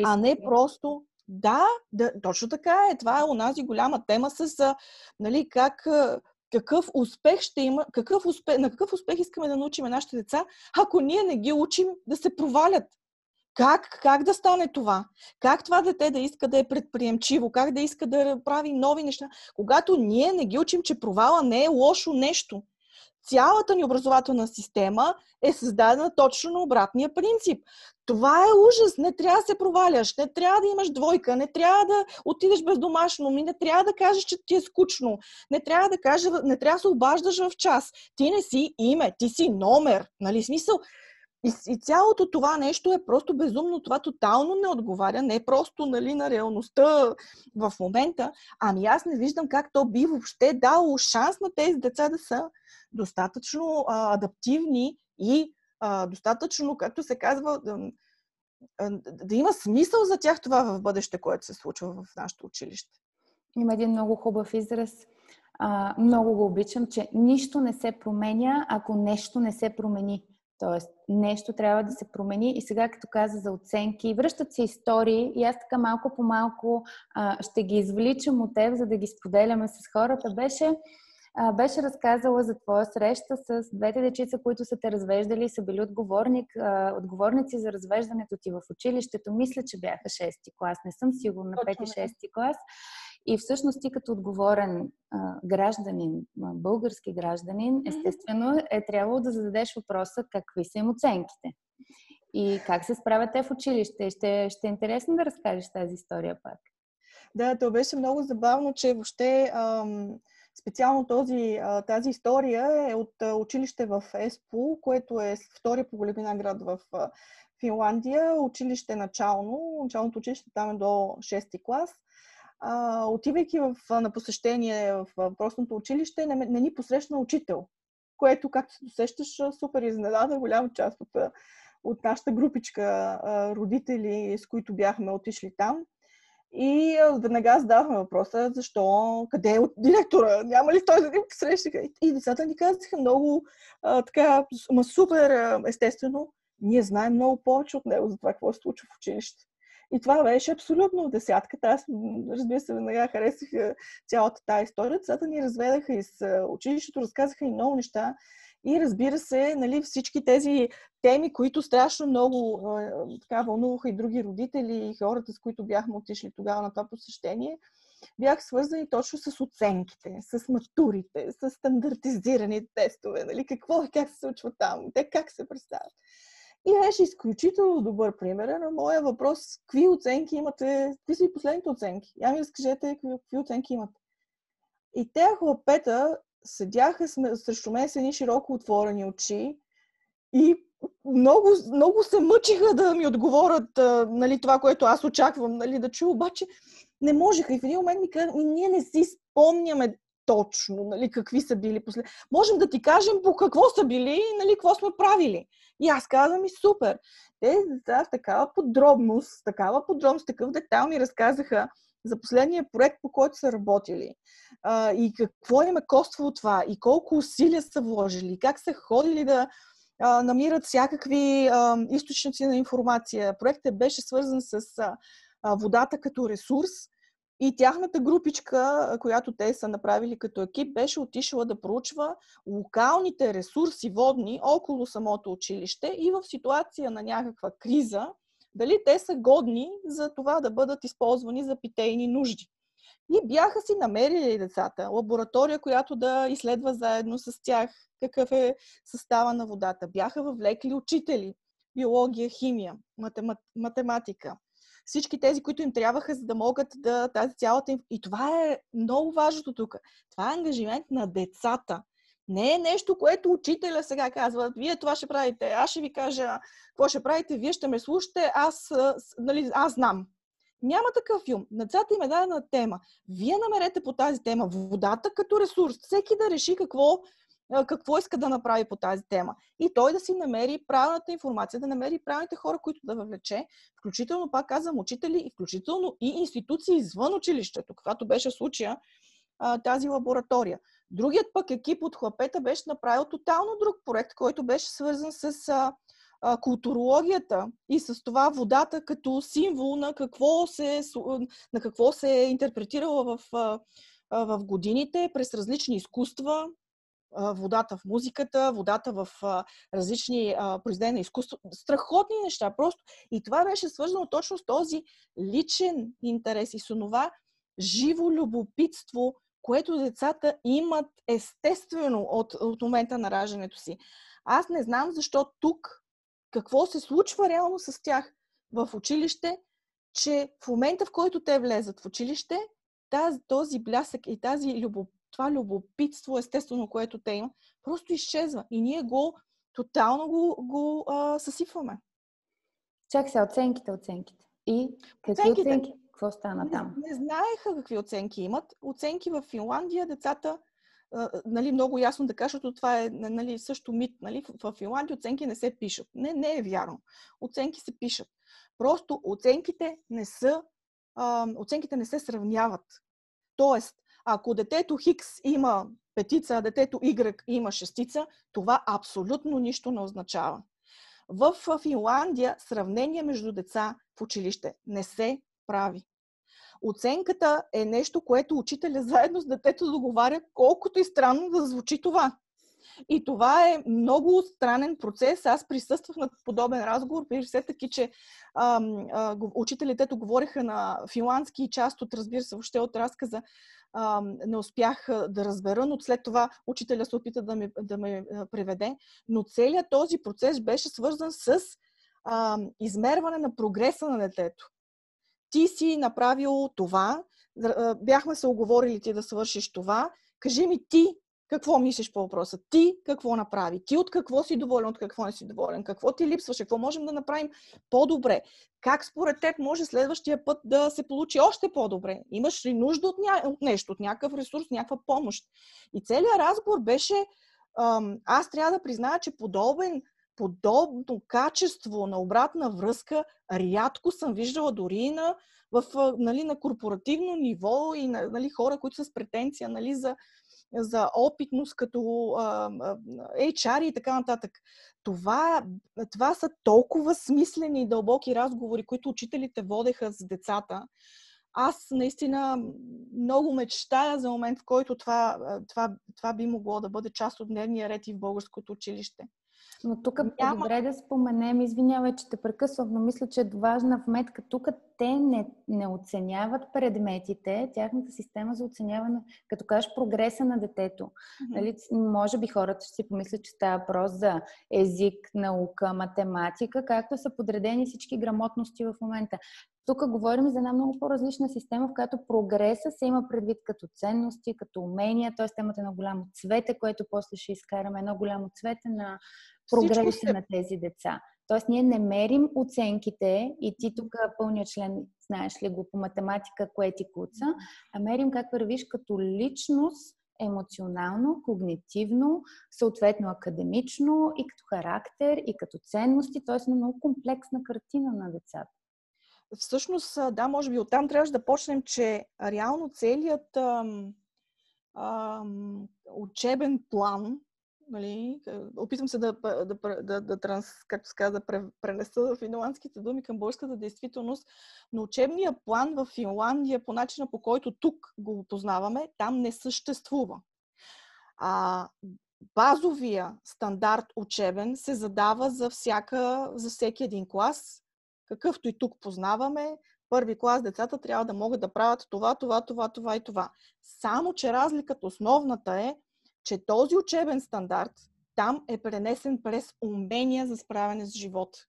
а не просто да, да, точно така е. Това е онази голяма тема с нали, как, какъв успех ще има, какъв успех, на какъв успех искаме да научим нашите деца, ако ние не ги учим да се провалят. Как, как да стане това? Как това дете да иска да е предприемчиво? Как да иска да прави нови неща? Когато ние не ги учим, че провала не е лошо нещо цялата ни образователна система е създадена точно на обратния принцип. Това е ужас. Не трябва да се проваляш, не трябва да имаш двойка, не трябва да отидеш без домашно, ми не трябва да кажеш, че ти е скучно, не трябва да кажеш, не трябва да се обаждаш в час. Ти не си име, ти си номер. Нали смисъл? И, и цялото това нещо е просто безумно. Това тотално не отговаря не просто нали, на реалността в момента. Ами аз не виждам как то би въобще дало шанс на тези деца да са достатъчно а, адаптивни и а, достатъчно, както се казва, да, да има смисъл за тях това в бъдеще, което се случва в нашето училище. Има един много хубав израз. А, много го обичам, че нищо не се променя, ако нещо не се промени. Тоест, нещо трябва да се промени и сега, като каза за оценки, връщат се истории и аз така малко по малко а, ще ги извличам от теб, за да ги споделяме с хората. Беше, а, беше разказала за твоя среща с двете дечица, които са те развеждали и са били отговорник, а, отговорници за развеждането ти в училището. Мисля, че бяха 6-ти клас, не съм сигурна, 5-6 клас. И всъщност ти като отговорен а, гражданин, български гражданин, естествено е трябвало да зададеш въпроса какви са им оценките. И как се справят те в училище. Ще, ще е интересно да разкажеш тази история пак. Да, то беше много забавно, че въобще ам, специално този, тази история е от училище в Еспо, което е втория по големина град в Финландия. Училище начално. Началното училище там е до 6 клас отивайки в, на посещение в въпросното училище, не, не ни посрещна учител, което, както се досещаш, супер изненада голяма част от, от нашата групичка родители, с които бяхме отишли там. И веднага задавахме въпроса, защо, къде е директора, няма ли той да ни посреща? И децата ни казаха много а, така, ма супер естествено, ние знаем много повече от него за това, какво се случва в училище. И това беше абсолютно десятката. Аз, разбира се, веднага харесах цялата тази история. Децата ни разведаха из училището, разказаха и много неща. И разбира се, нали, всички тези теми, които страшно много така вълнуваха и други родители, и хората, с които бяхме отишли тогава на това посещение, бях свързани точно с оценките, с матурите, с стандартизирани тестове, нали, какво, как се случва там, те как се представят. И беше изключително добър пример на моя въпрос, какви оценки имате, какви са и последните оценки? Я ми разкажете какви оценки имате. И те хлапета седяха срещу мен с едни широко отворени очи и много, много се мъчиха да ми отговорят а, нали, това, което аз очаквам нали, да чуя, обаче не можеха. И в един момент ми казаха, ние не си спомняме точно, нали, какви са били после. Можем да ти кажем по какво са били и нали, какво сме правили. И аз казвам и супер. Те да, такава подробност, такава подробност, такъв детайл ми разказаха за последния проект, по който са работили. А, и какво им е коствало това, и колко усилия са вложили, как са ходили да а, намират всякакви а, източници на информация. Проектът беше свързан с а, водата като ресурс и тяхната групичка, която те са направили като екип, беше отишла да проучва локалните ресурси водни около самото училище и в ситуация на някаква криза, дали те са годни за това да бъдат използвани за питейни нужди. И бяха си намерили децата лаборатория, която да изследва заедно с тях какъв е състава на водата. Бяха въвлекли учители, биология, химия, математика, всички тези, които им трябваха, за да могат да тази цялата им... И това е много важното тук. Това е ангажимент на децата. Не е нещо, което учителя сега казва, вие това ще правите, аз ще ви кажа какво ще правите, вие ще ме слушате, аз, нали, аз знам. Няма такъв филм. На децата им е дадена тема. Вие намерете по тази тема водата като ресурс. Всеки да реши какво какво иска да направи по тази тема. И той да си намери правилната информация, да намери правилните хора, които да въвлече, включително, пак казвам, учители и включително и институции извън училището, каквато беше случая тази лаборатория. Другият пък екип от хлапета беше направил тотално друг проект, който беше свързан с а, а, културологията и с това водата като символ на какво се, на какво се е интерпретирала в, в годините през различни изкуства, водата в музиката, водата в различни произведения на изкуство. Страхотни неща. Просто. И това беше свързано точно с този личен интерес и с това живо любопитство, което децата имат естествено от, от момента на раждането си. Аз не знам защо тук, какво се случва реално с тях в училище, че в момента, в който те влезат в училище, тази, този блясък и тази любов, това любопитство, естествено, което те имат, просто изчезва. И ние го тотално го, го а, съсипваме. Чак се, оценките, оценките. И какви оценките, оценки? Какво стана там? Не, не знаеха какви оценки имат. Оценки в Финландия децата, а, нали, много ясно да кажа, защото това е нали, също мит. Нали, в, в Финландия оценки не се пишат. Не, не е вярно. Оценки се пишат. Просто оценките не са, а, оценките не се сравняват. Тоест, ако детето Хикс има петица, а детето Y има шестица, това абсолютно нищо не означава. В Финландия сравнение между деца в училище не се прави. Оценката е нещо, което учителя заедно с детето договаря, колкото и странно да звучи това. И това е много странен процес. Аз присъствах на подобен разговор, при все таки, че а, а, учителите говориха на финландски и част от, разбира се, въобще от разказа а, не успях да разбера, но след това учителя се опита да ме, да ме преведе. Но целият този процес беше свързан с а, измерване на прогреса на детето. Ти си направил това, бяхме се оговорили ти да свършиш това, кажи ми ти какво мислиш по въпроса? Ти какво направи? Ти от какво си доволен, от какво не си доволен? Какво ти липсваше? Какво можем да направим по-добре? Как според теб може следващия път да се получи още по-добре? Имаш ли нужда от, ня... от нещо, от някакъв ресурс, някаква помощ? И целият разговор беше, аз трябва да призная, че подобен подобно качество на обратна връзка рядко съм виждала дори на, в, нали, на корпоративно ниво и на, нали, хора, които са с претенция нали, за за опитност като HR и така нататък. Това, това са толкова смислени и дълбоки разговори, които учителите водеха с децата. Аз наистина много мечтая за момент, в който това, това, това би могло да бъде част от дневния ред и в българското училище. Но тук е Няма... добре да споменем, извинявай, че те прекъсвам, но мисля, че е важна вметка. Тук те не, не оценяват предметите, тяхната система за оценяване, като кажеш прогреса на детето. Mm-hmm. Нали, може би хората ще си помислят, че става въпрос за език, наука, математика, както са подредени всички грамотности в момента. Тук говорим за една много по-различна система, в която прогреса се има предвид като ценности, като умения, т.е. темата е едно голямо цвете, което после ще изкараме, едно голямо цвете на прогреса се... на тези деца. Тоест, ние не мерим оценките и ти тук пълния член, знаеш ли го по математика, кое ти куца, а мерим как вървиш като личност, емоционално, когнитивно, съответно академично и като характер, и като ценности, т.е. на много комплексна картина на децата. Всъщност, да, може би оттам трябваше да почнем, че реално целият ам, ам, учебен план Нали, опитвам се да, да, да, да, транс, както се казва, да пренеса финландските думи към българската действителност, но учебния план в Финландия, по начина по който тук го познаваме, там не съществува. А, базовия стандарт учебен се задава за, всяка, за всеки един клас, какъвто и тук познаваме. Първи клас децата трябва да могат да правят това, това, това, това и това. Само, че разликата основната е, че този учебен стандарт там е пренесен през умения за справяне с живота.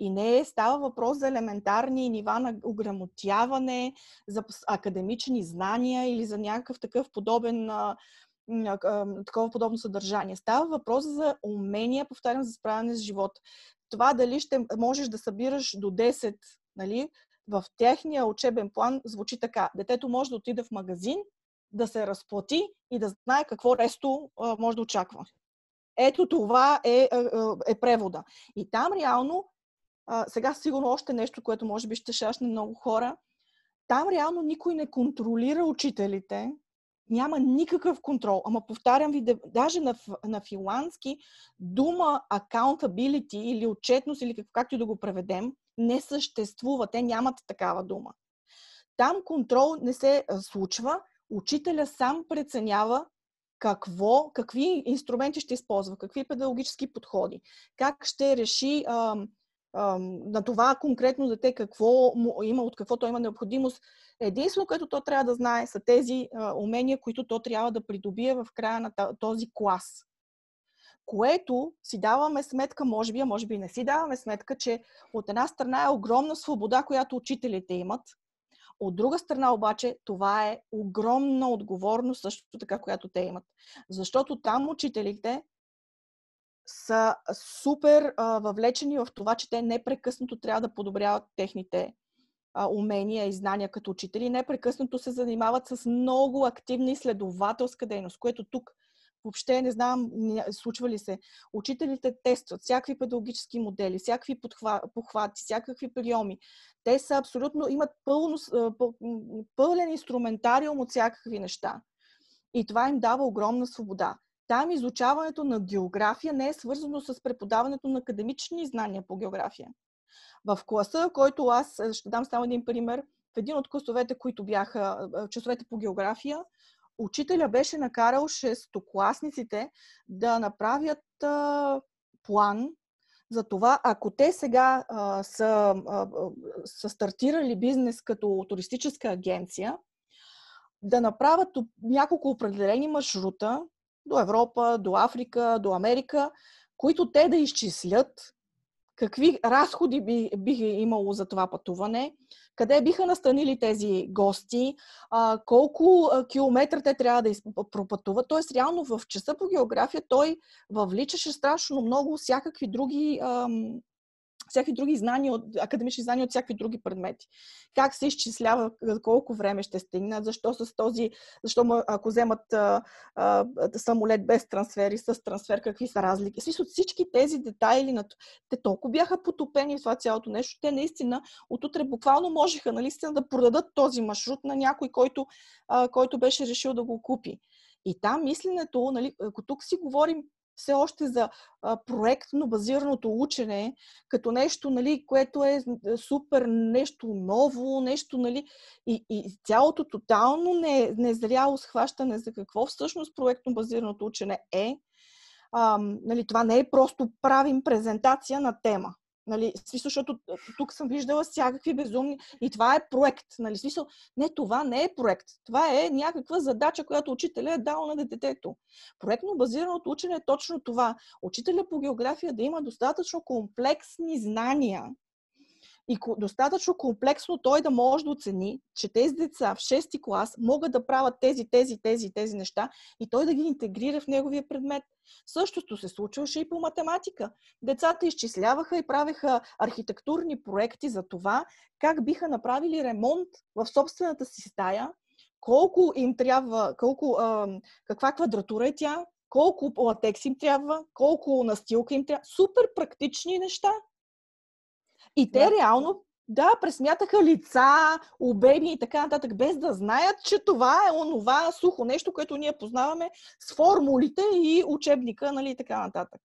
И не е, става въпрос за елементарни нива на ограмотяване, за академични знания или за някакъв такъв подобен такова подобно съдържание. Става въпрос за умения, повтарям, за справяне с живота. Това дали ще можеш да събираш до 10, нали, в техния учебен план звучи така. Детето може да отиде в магазин да се разплати и да знае какво ресто а, може да очаква. Ето това е, е, превода. И там реално, а, сега сигурно още нещо, което може би ще шашне много хора, там реално никой не контролира учителите, няма никакъв контрол. Ама повтарям ви, даже на, на финландски дума accountability или отчетност, или как, както и да го преведем, не съществува. Те нямат такава дума. Там контрол не се случва, учителя сам преценява какво, какви инструменти ще използва, какви педагогически подходи, как ще реши а, а, на това конкретно дете какво му има, от какво то има необходимост. Единствено, което то трябва да знае, са тези а, умения, които то трябва да придобие в края на този клас. Което си даваме сметка, може би, а може би не си даваме сметка, че от една страна е огромна свобода, която учителите имат, от друга страна обаче, това е огромна отговорност също така, която те имат. Защото там учителите са супер а, въвлечени в това, че те непрекъснато трябва да подобряват техните а, умения и знания като учители. Непрекъснато се занимават с много активна изследователска дейност, което тук въобще не знам, случва ли се. Учителите тестват всякакви педагогически модели, всякакви похвати, всякакви приеми. Те са абсолютно, имат пълно, пълен инструментариум от всякакви неща. И това им дава огромна свобода. там изучаването на география не е свързано с преподаването на академични знания по география. В класа, който аз ще дам само един пример, в един от класовете, които бяха часовете по география, учителя беше накарал шестокласниците да направят а, план за това, ако те сега а, са, а, са стартирали бизнес като туристическа агенция, да направят няколко определени маршрута до Европа, до Африка, до Америка, които те да изчислят какви разходи би, биха имало за това пътуване, къде биха настанили тези гости, а, колко километра те трябва да пропътуват. Тоест, реално в часа по география той въвличаше страшно много всякакви други ам, всякакви други знания, от, академични знания от всякакви други предмети. Как се изчислява колко време ще стигнат, защо с този, защо ако вземат а, а, самолет без трансфер и с трансфер, какви са разлики. Смисъл, всички тези детайли, на... те толкова бяха потопени в това цялото нещо, те наистина отутре буквално можеха нали, да продадат този маршрут на някой, който, а, който беше решил да го купи. И там мисленето, нали, ако тук си говорим все още за проектно базираното учене, като нещо, нали, което е супер, нещо ново, нещо, нали, и, и цялото тотално не, незряло схващане за какво всъщност проектно базираното учене е. А, нали, това не е просто правим презентация на тема. Нали, смисъл, защото тук съм виждала всякакви безумни. И това е проект. Нали, смисъл, не, това не е проект. Това е някаква задача, която учителя е дал на детето. Проектно базираното учене е точно това. Учителя по география да има достатъчно комплексни знания, и достатъчно комплексно той да може да оцени, че тези деца в 6 клас могат да правят тези, тези, тези, тези неща и той да ги интегрира в неговия предмет. Същото се случваше и по математика. Децата изчисляваха и правеха архитектурни проекти за това, как биха направили ремонт в собствената си стая, колко им трябва, колко, а, каква квадратура е тя, колко латекс им трябва, колко настилка им трябва. Супер практични неща. И те да. реално, да, пресмятаха лица, обеби и така нататък, без да знаят, че това е онова сухо нещо, което ние познаваме с формулите и учебника, нали, и така нататък.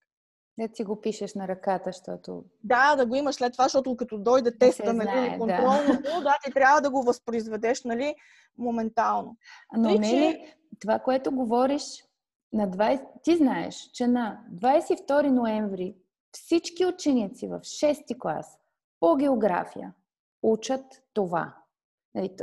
Не си го пишеш на ръката, защото... Да, да го имаш след това, защото като дойде теста, нали, знае, контролното, да. да, ти трябва да го възпроизведеш, нали, моментално. Но Тъй, не че... ли, това, което говориш на 20... Ти знаеш, че на 22 ноември всички ученици в 6 клас по география учат това. Нали,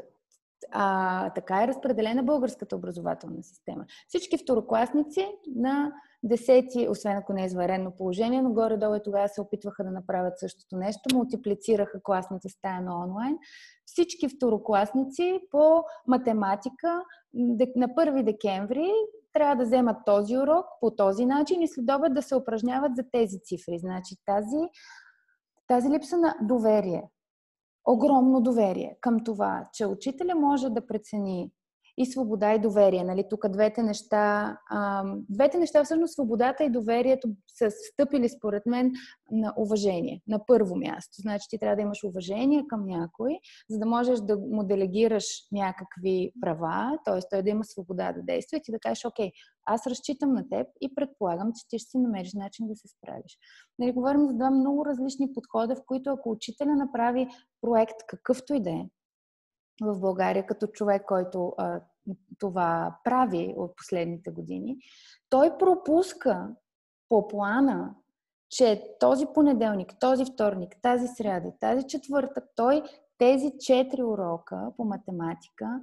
а, така е разпределена българската образователна система. Всички второкласници на 10, освен ако не е изварено положение, но горе-долу и тогава се опитваха да направят същото нещо, мултиплицираха класната стая на онлайн. Всички второкласници по математика на 1 декември трябва да вземат този урок по този начин и следобед да се упражняват за тези цифри. Значи тази тази липса на доверие, огромно доверие към това, че учителя може да прецени и свобода и доверие. Нали? Тук двете неща, а, двете неща, всъщност свободата и доверието са стъпили според мен на уважение. На първо място. Значи ти трябва да имаш уважение към някой, за да можеш да му делегираш някакви права, т.е. той да има свобода да действа и ти да кажеш, окей, аз разчитам на теб и предполагам, че ти ще си намериш начин да се справиш. Нали, говорим за два много различни подхода, в които ако учителя направи проект какъвто и да е, в България като човек, който а, това прави от последните години, той пропуска по плана, че този понеделник, този вторник, тази сряда, тази четвъртък, той тези четири урока по математика,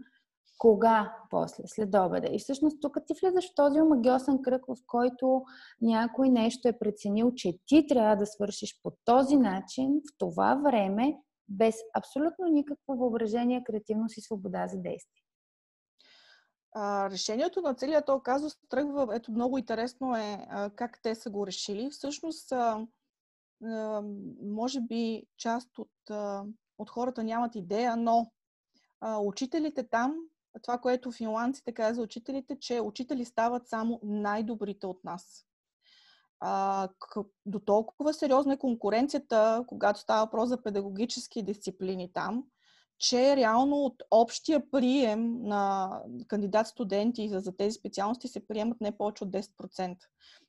кога после, след обеда. И всъщност тук ти влизаш в този омагиосен кръг, в който някой нещо е преценил, че ти трябва да свършиш по този начин, в това време, без абсолютно никакво въображение, креативност и свобода за действие. Решението на целият този казус тръгва, ето много интересно е как те са го решили. Всъщност, може би част от, от хората нямат идея, но учителите там, това, което финландците каза за учителите, че учители стават само най-добрите от нас а, до толкова сериозна е конкуренцията, когато става въпрос за педагогически дисциплини там, че реално от общия прием на кандидат-студенти за тези специалности се приемат не повече от 10%.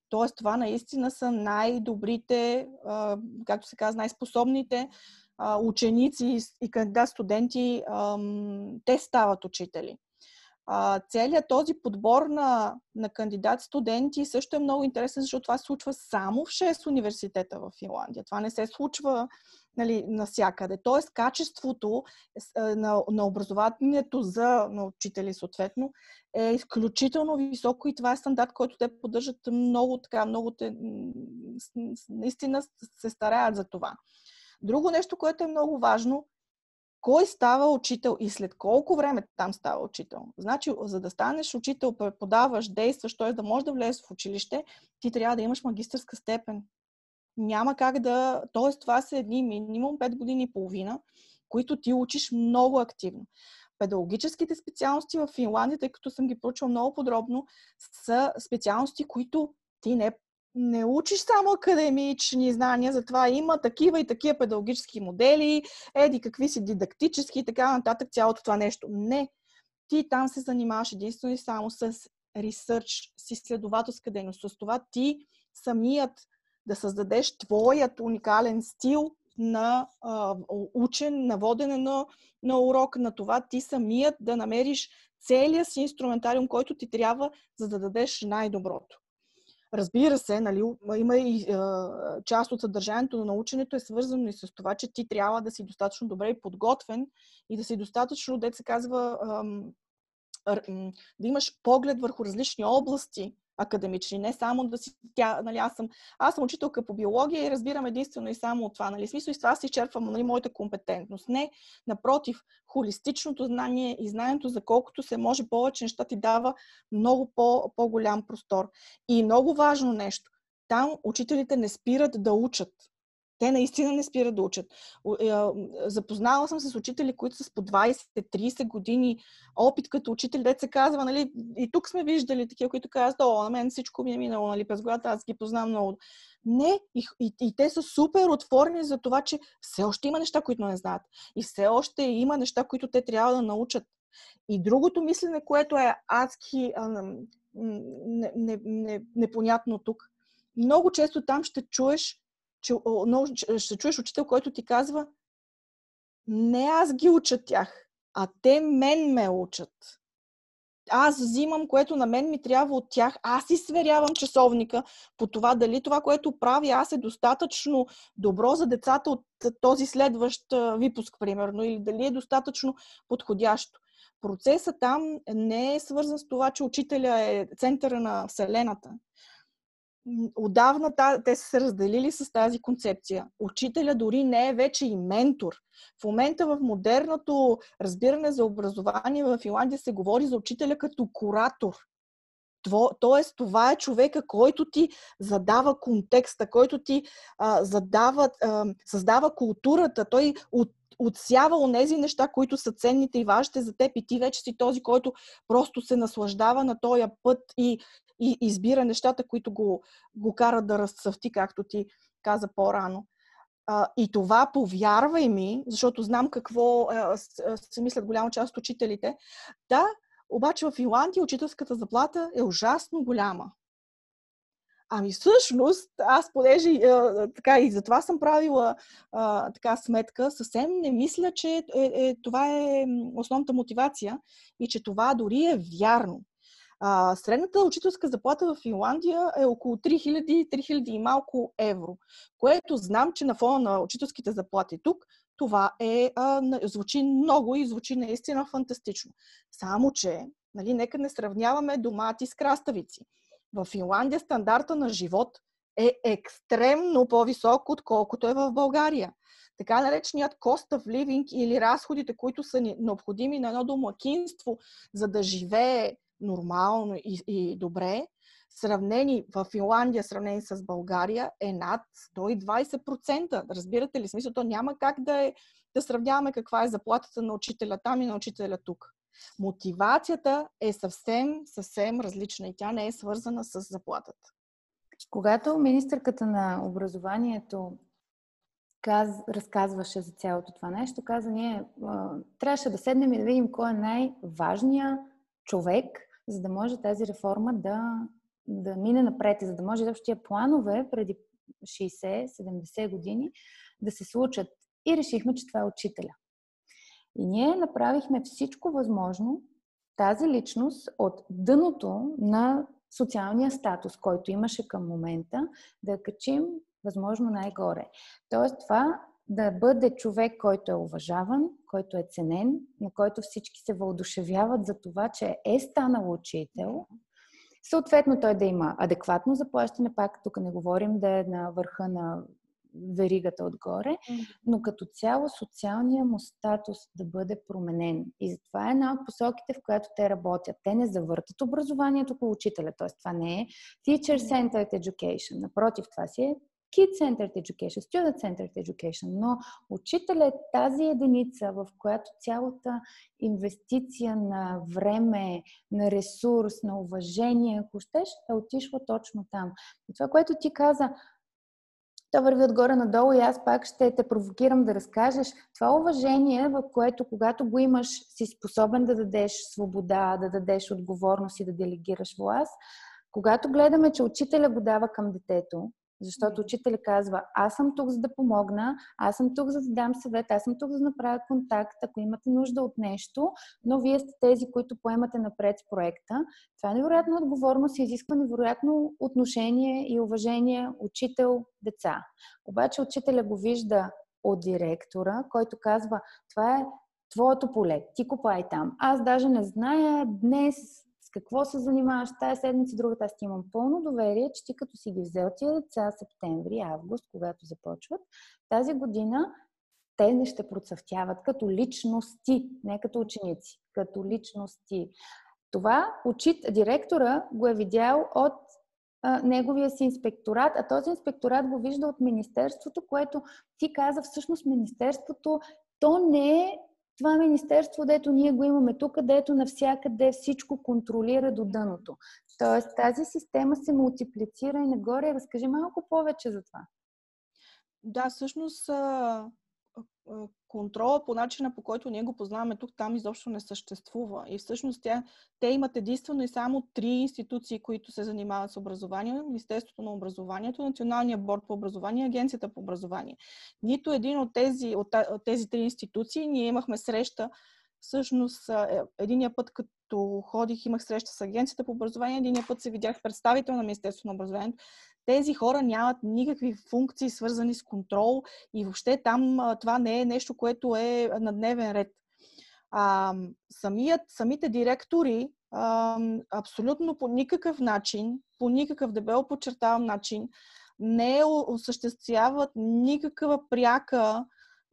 Тоест, това наистина са най-добрите, както се казва, най-способните ученици и кандидат-студенти, те стават учители. Целият този подбор на, на кандидат-студенти също е много интересен, защото това се случва само в 6 университета в Финландия. Това не се случва нали, насякъде. Тоест, качеството на, на образованието за на учители, съответно, е изключително високо и това е стандарт, който те поддържат много така, много те, наистина се стараят за това. Друго нещо, което е много важно, кой става учител и след колко време там става учител. Значи, за да станеш учител, преподаваш, действаш, т.е. да можеш да влезеш в училище, ти трябва да имаш магистърска степен. Няма как да... Т.е. това са едни минимум 5 години и половина, които ти учиш много активно. Педагогическите специалности в Финландия, тъй като съм ги проучила много подробно, са специалности, които ти не не учиш само академични знания, затова има такива и такива педагогически модели, еди какви си дидактически и така нататък, цялото това нещо. Не. Ти там се занимаваш единствено и само с ресърч, с изследователска дейност, с това ти самият да създадеш твоят уникален стил на а, учен, на водене на, на урок, на това ти самият да намериш целия си инструментариум, който ти трябва, за да дадеш най-доброто. Разбира се, нали, има и е, част от съдържанието на наученето е свързано и с това, че ти трябва да си достатъчно добре подготвен и да си достатъчно, дет се казва, е, да имаш поглед върху различни области академични, не само да си тя, нали, аз съм, аз съм учителка по биология и разбирам единствено и само от това, нали, смисъл и с това си изчерпвам, нали, моята компетентност. Не, напротив, холистичното знание и знанието за колкото се може повече неща ти дава много по, по-голям простор. И много важно нещо, там учителите не спират да учат. Те наистина не спират да учат. Е, запознала съм се с учители, които са с по 20-30 години опит като учител, де се казва, нали, и тук сме виждали такива, които казват, о, на мен всичко ми е минало, нали, през главата, аз ги познавам много. Не, и, и, и те са супер отворени за това, че все още има неща, които не знаят. И все още има неща, които те трябва да научат. И другото мислене, което е адски а, не, не, не, непонятно тук. Много често там ще чуеш, че, но, ще чуеш учител, който ти казва, не аз ги уча тях, а те мен ме учат. Аз взимам, което на мен ми трябва от тях. Аз си сверявам часовника по това дали това, което прави аз е достатъчно добро за децата от този следващ випуск, примерно, или дали е достатъчно подходящо. Процесът там не е свързан с това, че учителя е центъра на Вселената отдавна те са се разделили с тази концепция. Учителя дори не е вече и ментор. В момента в модерното разбиране за образование в Финландия се говори за учителя като куратор. Тоест, това е човека, който ти задава контекста, който ти а, задава, а, създава културата. Той от, отсява онези неща, които са ценните и важните за теб и ти вече си този, който просто се наслаждава на този път и, и избира нещата, които го, го карат да разцъфти, както ти каза по-рано. И това, повярвай ми, защото знам какво се мислят голяма част от учителите, да, обаче в Финландия учителската заплата е ужасно голяма. Ами всъщност, аз понеже а, така и затова съм правила а, така сметка, съвсем не мисля, че е, е, това е основната мотивация и че това дори е вярно. А, средната учителска заплата в Финландия е около 3000-3000 и малко евро, което знам, че на фона на учителските заплати тук, това е, а, звучи много и звучи наистина фантастично. Само, че, нали, нека не сравняваме домати с краставици. В Финландия стандарта на живот е екстремно по-висок, отколкото е в България. Така нареченият cost of living или разходите, които са необходими на едно домакинство, за да живее нормално и, и добре, сравнени в Финландия, сравнени с България, е над 120%. Разбирате ли? Смисъл, то няма как да, е, да сравняваме каква е заплатата на учителя там и на учителя тук. Мотивацията е съвсем, съвсем различна и тя не е свързана с заплатата. Когато министърката на образованието каз, разказваше за цялото това нещо. Каза, ние а, трябваше да седнем и да видим кой е най-важният човек, за да може тази реформа да, да мине напред, за да може тия планове преди 60-70 години да се случат. И решихме, че това е учителя. И ние направихме всичко възможно тази личност от дъното на социалния статус, който имаше към момента, да качим възможно най-горе. Тоест това да бъде човек, който е уважаван, който е ценен, на който всички се въодушевяват за това, че е станал учител. Съответно, той да има адекватно заплащане, пак тук не говорим да е на върха на веригата отгоре, но като цяло социалния му статус да бъде променен. И затова е една от посоките, в която те работят. Те не завъртат образованието по учителя, т.е. това не е teacher-centered education. Напротив, това си е Kid-Centered Education, Student-Centered Education, но учителя е тази единица, в която цялата инвестиция на време, на ресурс, на уважение, ако щеш, е отишла точно там. И това, което ти каза, то върви отгоре надолу и аз пак ще те провокирам да разкажеш това уважение, в което когато го имаш, си способен да дадеш свобода, да дадеш отговорност и да делегираш власт. Когато гледаме, че учителя го дава към детето, защото учителя казва, аз съм тук за да помогна, аз съм тук за да дам съвет, аз съм тук за да направя контакт, ако имате нужда от нещо, но вие сте тези, които поемате напред с проекта. Това е невероятна отговорност и изисква невероятно отношение и уважение учител-деца. Обаче учителя го вижда от директора, който казва, това е твоето поле, ти копай там. Аз даже не зная днес какво се занимаваш тази седмица, другата. Аз ти имам пълно доверие, че ти като си ги взел тия деца септември, август, когато започват, тази година те не ще процъфтяват като личности, не като ученици, като личности. Това учит, директора го е видял от а, неговия си инспекторат, а този инспекторат го вижда от Министерството, което ти каза всъщност Министерството, то не е това министерство, дето ние го имаме тук, дето навсякъде всичко контролира до дъното. Тоест тази система се мултиплицира и нагоре. Разкажи малко повече за това. Да, всъщност контрола по начина по който ние го познаваме тук, там изобщо не съществува. И всъщност тя, те имат единствено и само три институции, които се занимават с образование. Министерството на образованието, Националния борд по образование и Агенцията по образование. Нито един от тези, от, от тези три институции ние имахме среща Всъщност, е, единия път, като ходих, имах среща с Агенцията по образование, единия път се видях представител на Министерството на образованието. Тези хора нямат никакви функции, свързани с контрол и въобще там това не е нещо, което е на дневен ред. А, самият, самите директори а, абсолютно по никакъв начин, по никакъв дебело подчертавам начин, не осъществяват никаква пряка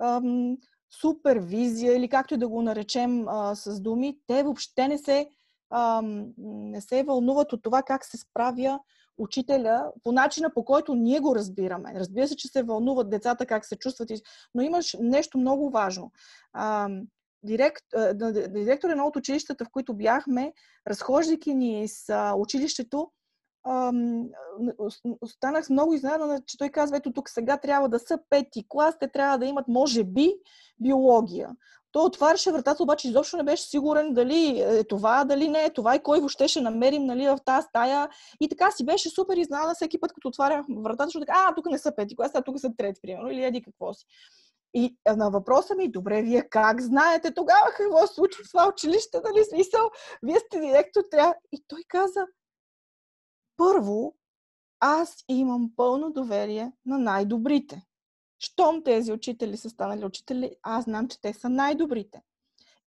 ам, супервизия или както и да го наречем а, с думи, те въобще не се, а, не се вълнуват от това как се справя учителя по начина по който ние го разбираме. Разбира се, че се вълнуват децата как се чувстват, но имаш нещо много важно. А, директ, директор едно от училищата, в които бяхме, разхождайки ни с училището, останах много изненадана, че той казва, ето тук сега трябва да са пети клас, те трябва да имат, може би, биология. Той отваряше вратата, обаче изобщо не беше сигурен дали е това, дали не е това и кой въобще ще намерим нали, в тази стая. И така си беше супер изненада всеки път, като отварям вратата, защото така, а, тук не са пети клас, а тук са трети, примерно, или еди какво си. И на въпроса ми, добре, вие как знаете тогава какво се случва в това училище, нали, смисъл, вие сте директор, трябва... И той каза, първо, аз имам пълно доверие на най-добрите. Щом тези учители са станали учители, аз знам, че те са най-добрите.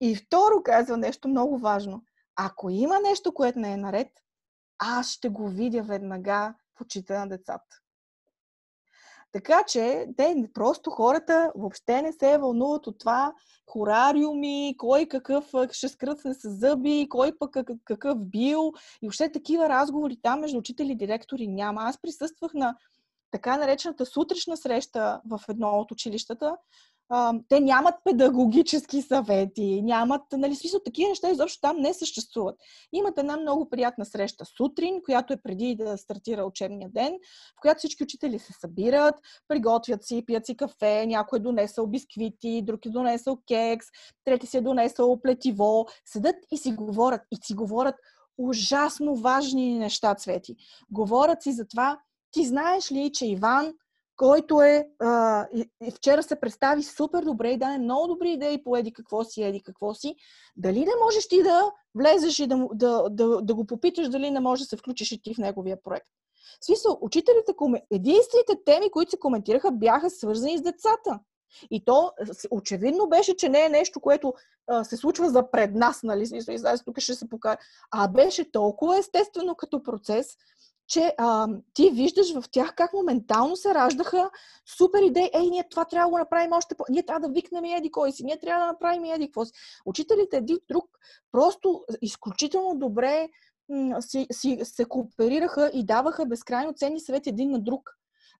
И второ казва нещо много важно. Ако има нещо, което не е наред, аз ще го видя веднага в очите на децата. Така че те просто хората въобще не се вълнуват от това хорариуми, кой какъв ще скръцне с зъби, кой пък какъв бил. И въобще такива разговори там между учители и директори няма. Аз присъствах на така наречената сутрешна среща в едно от училищата, те нямат педагогически съвети, нямат, нали, смисъл, такива неща изобщо там не съществуват. Имат една много приятна среща сутрин, която е преди да стартира учебния ден, в която всички учители се събират, приготвят си, пият си кафе, някой е донесъл бисквити, друг е донесъл кекс, трети си е донесъл плетиво, седат и си говорят. И си говорят ужасно важни неща, Цвети. Говорят си за това, ти знаеш ли, че Иван който е а, и, и вчера се представи супер добре и даде много добри идеи по еди какво си, еди какво си. Дали не можеш ти да влезеш и да, да, да, да го попиташ дали не можеш да се включиш и ти в неговия проект? В смисъл, учителите, единствените теми, които се коментираха, бяха свързани с децата. И то очевидно беше, че не е нещо, което а, се случва за пред нас, нали? Смисъл, тук ще се покажа. А беше толкова естествено като процес, че а, ти виждаш в тях как моментално се раждаха супер идеи. Ей, ние това трябва да го направим още по... Ние трябва да викнем еди кой си, ние трябва да направим еди какво си. Учителите един друг просто изключително добре си, си, се кооперираха и даваха безкрайно ценни съвети един на друг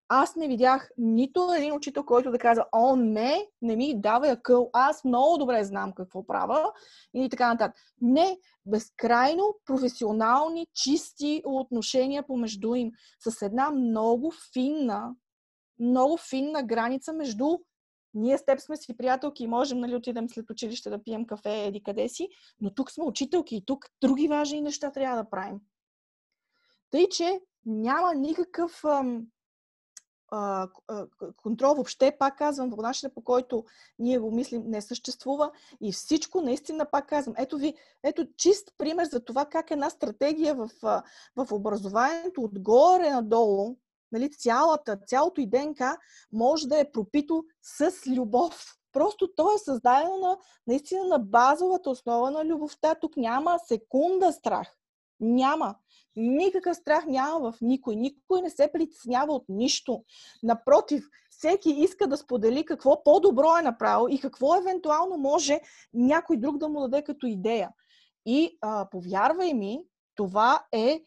аз не видях нито един учител, който да казва, о, не, не ми давай акъл, аз много добре знам какво правя и така нататък. Не, безкрайно професионални, чисти отношения помежду им, с една много финна, много финна граница между ние с теб сме си приятелки и можем нали, отидем след училище да пием кафе еди къде си, но тук сме учителки и тук други важни неща трябва да правим. Тъй, че няма никакъв контрол въобще, пак казвам, по начина по който ние го мислим, не съществува и всичко наистина, пак казвам, ето ви, ето чист пример за това как една стратегия в, в образованието отгоре надолу, нали, цялата, цялото и ДНК може да е пропито с любов. Просто то е създадено на, наистина на базовата основа на любовта. Тук няма секунда страх. Няма. Никакъв страх няма в никой. Никой не се притеснява от нищо. Напротив, всеки иска да сподели какво по-добро е направил и какво евентуално може някой друг да му даде като идея. И а, повярвай ми, това е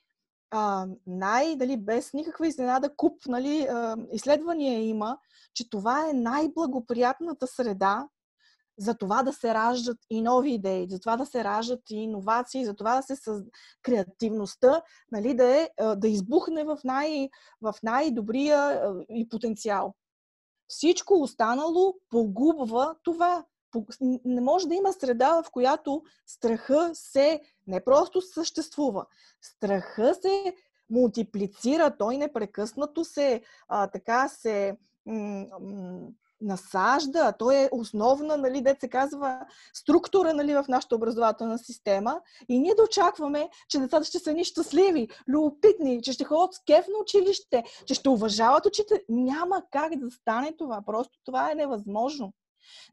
а, най, дали, без никаква изненада, куп нали, а, изследвания има, че това е най-благоприятната среда за това да се раждат и нови идеи, за това да се раждат и иновации, за това да се съз... креативността нали, да, е, да избухне в, най, в най-добрия и потенциал. Всичко останало погубва това. Не може да има среда, в която страха се не просто съществува. Страха се мултиплицира, той непрекъснато се а, така се м- м- насажда, той е основна, нали, дет се казва, структура нали, в нашата образователна система и ние да очакваме, че децата ще са ни щастливи, любопитни, че ще ходят с кеф на училище, че ще уважават учите. Няма как да стане това. Просто това е невъзможно.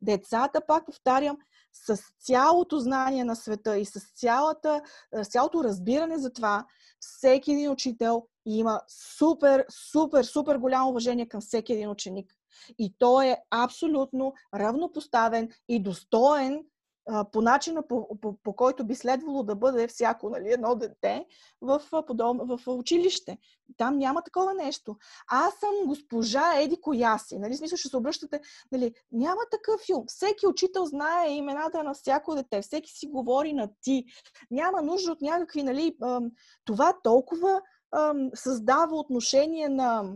Децата, пак повтарям, с цялото знание на света и с цялата, цялото разбиране за това, всеки един учител има супер, супер, супер голямо уважение към всеки един ученик. И той е абсолютно равнопоставен и достоен по начина, по, по, по който би следвало да бъде всяко нали, едно дете в, подоб... в училище. Там няма такова нещо. Аз съм госпожа Еди Кояси. Нали, смисъл ще се обръщате. Нали, няма такъв филм. Всеки учител знае имената на всяко дете. Всеки си говори на ти. Няма нужда от някакви... Нали, това толкова създава отношение на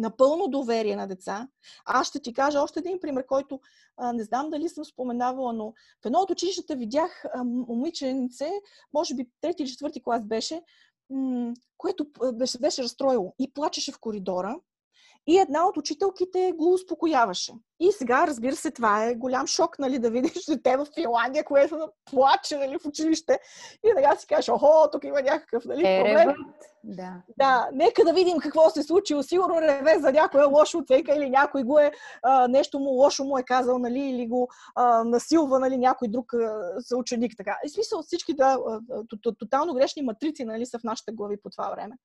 напълно доверие на деца. Аз ще ти кажа още един пример, който а, не знам дали съм споменавала, но в едно от училищата видях а, момиченце, може би трети или четвърти клас беше, м- което беше, беше разстроило и плачеше в коридора. И една от учителките го успокояваше. И сега, разбира се, това е голям шок, нали, да видиш дете в Финландия, което плаче, нали, в училище. И сега си кажеш, охо, тук има някакъв, нали, е, проблем. Да. да, нека да видим какво се е случило. Сигурно реве за някоя лоша оценка или някой го е, а, нещо му лошо му е казал, нали, или го а, насилва, нали, някой друг съученик. Така. И смисъл всички да, тотално грешни матрици, нали, са в нашите глави по това време.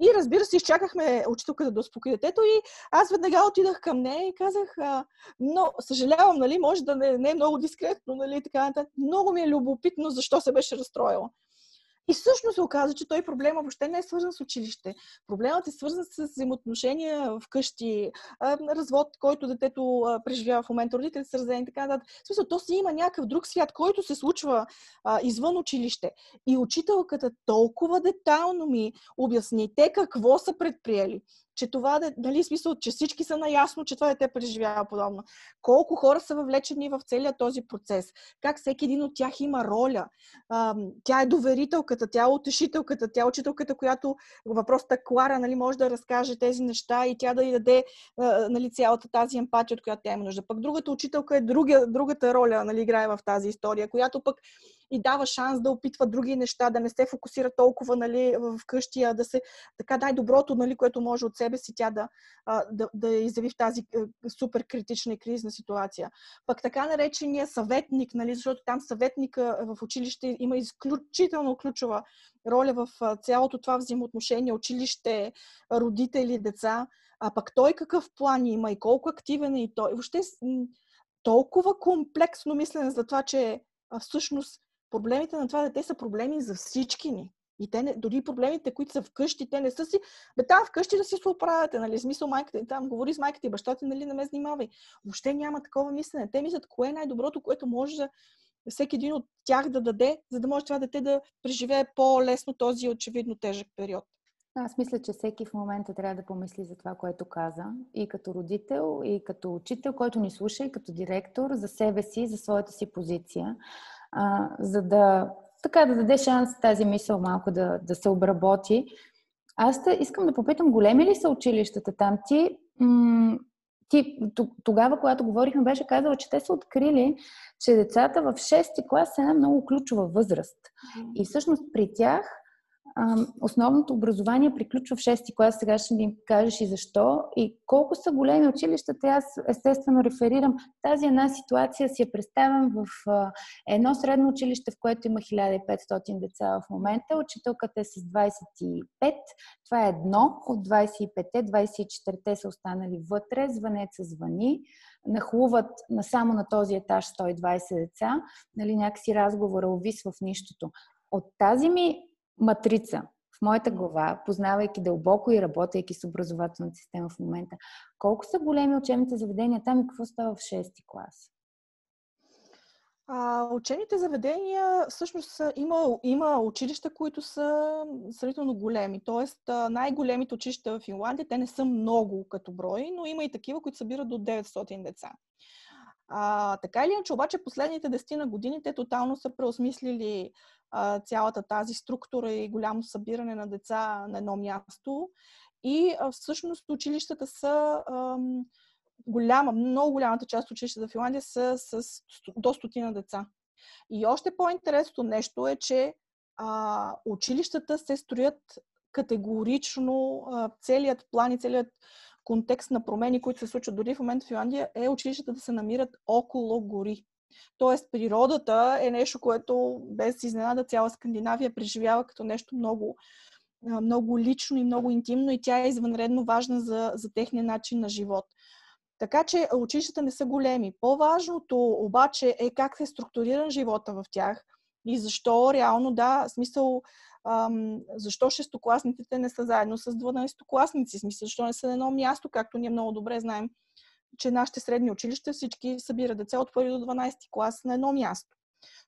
И разбира се, изчакахме учителката да успокои детето и аз веднага отидах към нея и казах, но съжалявам, нали, може да не, не е много дискретно, нали, така нататък. Много ми е любопитно защо се беше разстроила. И всъщност се оказа, че той проблема въобще не е свързан с училище. Проблемът е свързан с взаимоотношения вкъщи, развод, който детето преживява в момента, родителите са разделени и така нататък. В смисъл, то си има някакъв друг свят, който се случва а, извън училище. И учителката толкова детайлно ми обясни те какво са предприели че това, нали, смисъл, че всички са наясно, че това дете преживява подобно. Колко хора са въвлечени в целия този процес. Как всеки един от тях има роля. тя е доверителката, тя е утешителката, тя е учителката, която въпросата Клара нали, може да разкаже тези неща и тя да й даде нали, цялата тази емпатия, от която тя има нужда. Пък другата учителка е друга, другата роля, нали, играе в тази история, която пък и дава шанс да опитва други неща, да не се фокусира толкова нали, в къщи, а да се така дай доброто, нали, което може от себе си тя да, да, да изяви в тази супер критична и кризисна ситуация. Пък така наречения съветник, нали, защото там съветника в училище има изключително ключова роля в цялото това взаимоотношение училище, родители, деца. А пък той какъв план има и колко активен е и той. Въобще толкова комплексно мислене за това, че всъщност проблемите на това дете са проблеми за всички ни. И те не, дори проблемите, които са вкъщи, те не са си. Бе, там вкъщи да си се оправяте, нали? Смисъл майката, там говори с майката и бащата, нали, не ме занимавай. Въобще няма такова мислене. Те мислят кое е най-доброто, което може да всеки един от тях да даде, за да може това дете да преживее по-лесно този очевидно тежък период. Аз мисля, че всеки в момента трябва да помисли за това, което каза. И като родител, и като учител, който ни слуша, и като директор, за себе си, за своята си позиция а, за да така да даде шанс тази мисъл малко да, да се обработи. Аз те искам да попитам, големи ли са училищата там? Ти, м- ти тогава, когато говорихме, беше казала, че те са открили, че децата в 6 клас са една много ключова възраст. И всъщност при тях основното образование приключва в 6-ти клас. Сега ще ни кажеш и защо. И колко са големи училищата. Аз естествено реферирам тази една ситуация, си я представям в едно средно училище, в което има 1500 деца в момента. Учителката е с 25. Това е едно от 25-те. 24-те са останали вътре. Звънеца звъни. Нахлуват на само на този етаж 120 деца. Нали, някакси разговора увисва в нищото. От тази ми матрица в моята глава, познавайки дълбоко и работейки с образователната система в момента. Колко са големи учебните заведения там и какво става в 6-ти клас? А, учебните заведения, всъщност има, има училища, които са сравнително големи. Тоест, най-големите училища в Финландия, те не са много като брой, но има и такива, които събират до 900 деца. А, така или иначе, обаче, последните 10 на години те тотално са преосмислили а, цялата тази структура и голямо събиране на деца на едно място. И а, всъщност училищата са а, голяма, много голямата част от училищата в Финландия са с до стотина деца. И още по-интересното нещо е, че а, училищата се строят категорично, а, целият план и целият контекст на промени, които се случват дори в момента в Финландия, е училищата да се намират около гори. Тоест, природата е нещо, което без изненада цяла Скандинавия преживява като нещо много, много лично и много интимно и тя е извънредно важна за, за техния начин на живот. Така че училищата не са големи. По-важното обаче е как се структурира живота в тях и защо реално, да, смисъл, ам, защо шестокласниците не са заедно с 12-класници, смисъл, защо не са на едно място, както ние много добре знаем че нашите средни училища всички събират деца от 1 до 12 клас на едно място.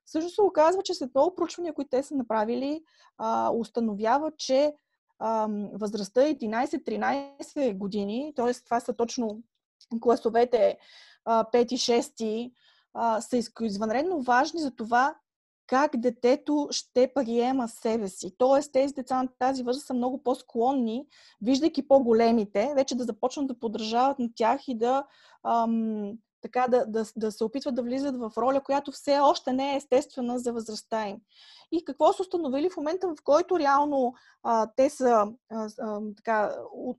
Също се оказва, че след много проучвания, които те са направили, а, установява, че а, възрастта 11-13 години, т.е. това са точно класовете а, 5 и 6, а, са извънредно важни за това как детето ще приема себе си. Тоест, тези деца на тази възраст са много по-склонни, виждайки по-големите, вече да започнат да подражават на тях и да, ам, така, да, да, да се опитват да влизат в роля, която все още не е естествена за възрастта им. И какво са установили в момента, в който реално а, те са а, а, така,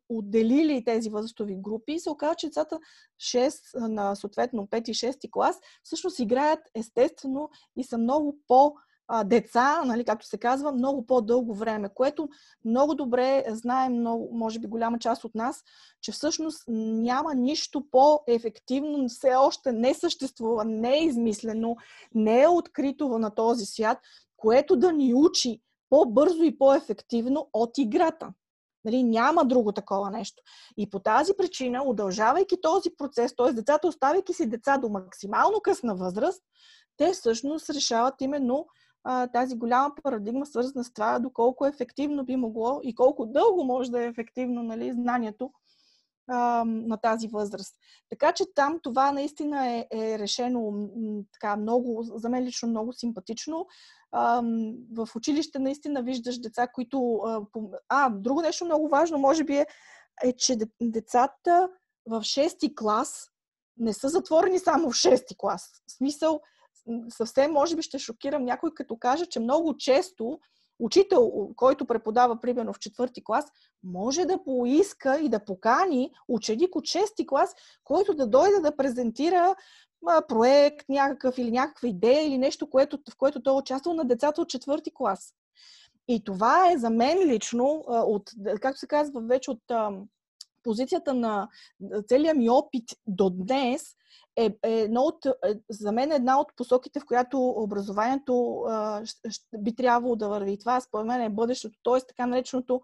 отделили тези възрастови групи, се оказва, че децата 6 на съответно 5 и 6 клас всъщност играят естествено и са много по- деца, нали, както се казва, много по-дълго време, което много добре знаем, много, може би голяма част от нас, че всъщност няма нищо по-ефективно, все още не съществува, не е измислено, не е открито на този свят, което да ни учи по-бързо и по-ефективно от играта. Нали, няма друго такова нещо. И по тази причина, удължавайки този процес, т.е. децата, оставяйки си деца до максимално късна възраст, те всъщност решават именно тази голяма парадигма, свързана с това, доколко ефективно би могло и колко дълго може да е ефективно нали, знанието а, на тази възраст. Така че там това наистина е, е решено така много, за мен лично много симпатично. А, в училище наистина виждаш деца, които... А, а, друго нещо много важно, може би е, е че децата в 6 клас не са затворени само в 6 клас. В смисъл, съвсем може би ще шокирам някой, като кажа, че много често учител, който преподава примерно в четвърти клас, може да поиска и да покани ученик от шести клас, който да дойде да презентира проект някакъв или някаква идея или нещо, което, в което той е участвал на децата от четвърти клас. И това е за мен лично, от, както се казва вече от позицията на целият ми опит до днес, е, е от, е, за мен е една от посоките, в която образованието а, би трябвало да върви. Това, според мен, е бъдещето, т.е. така нареченото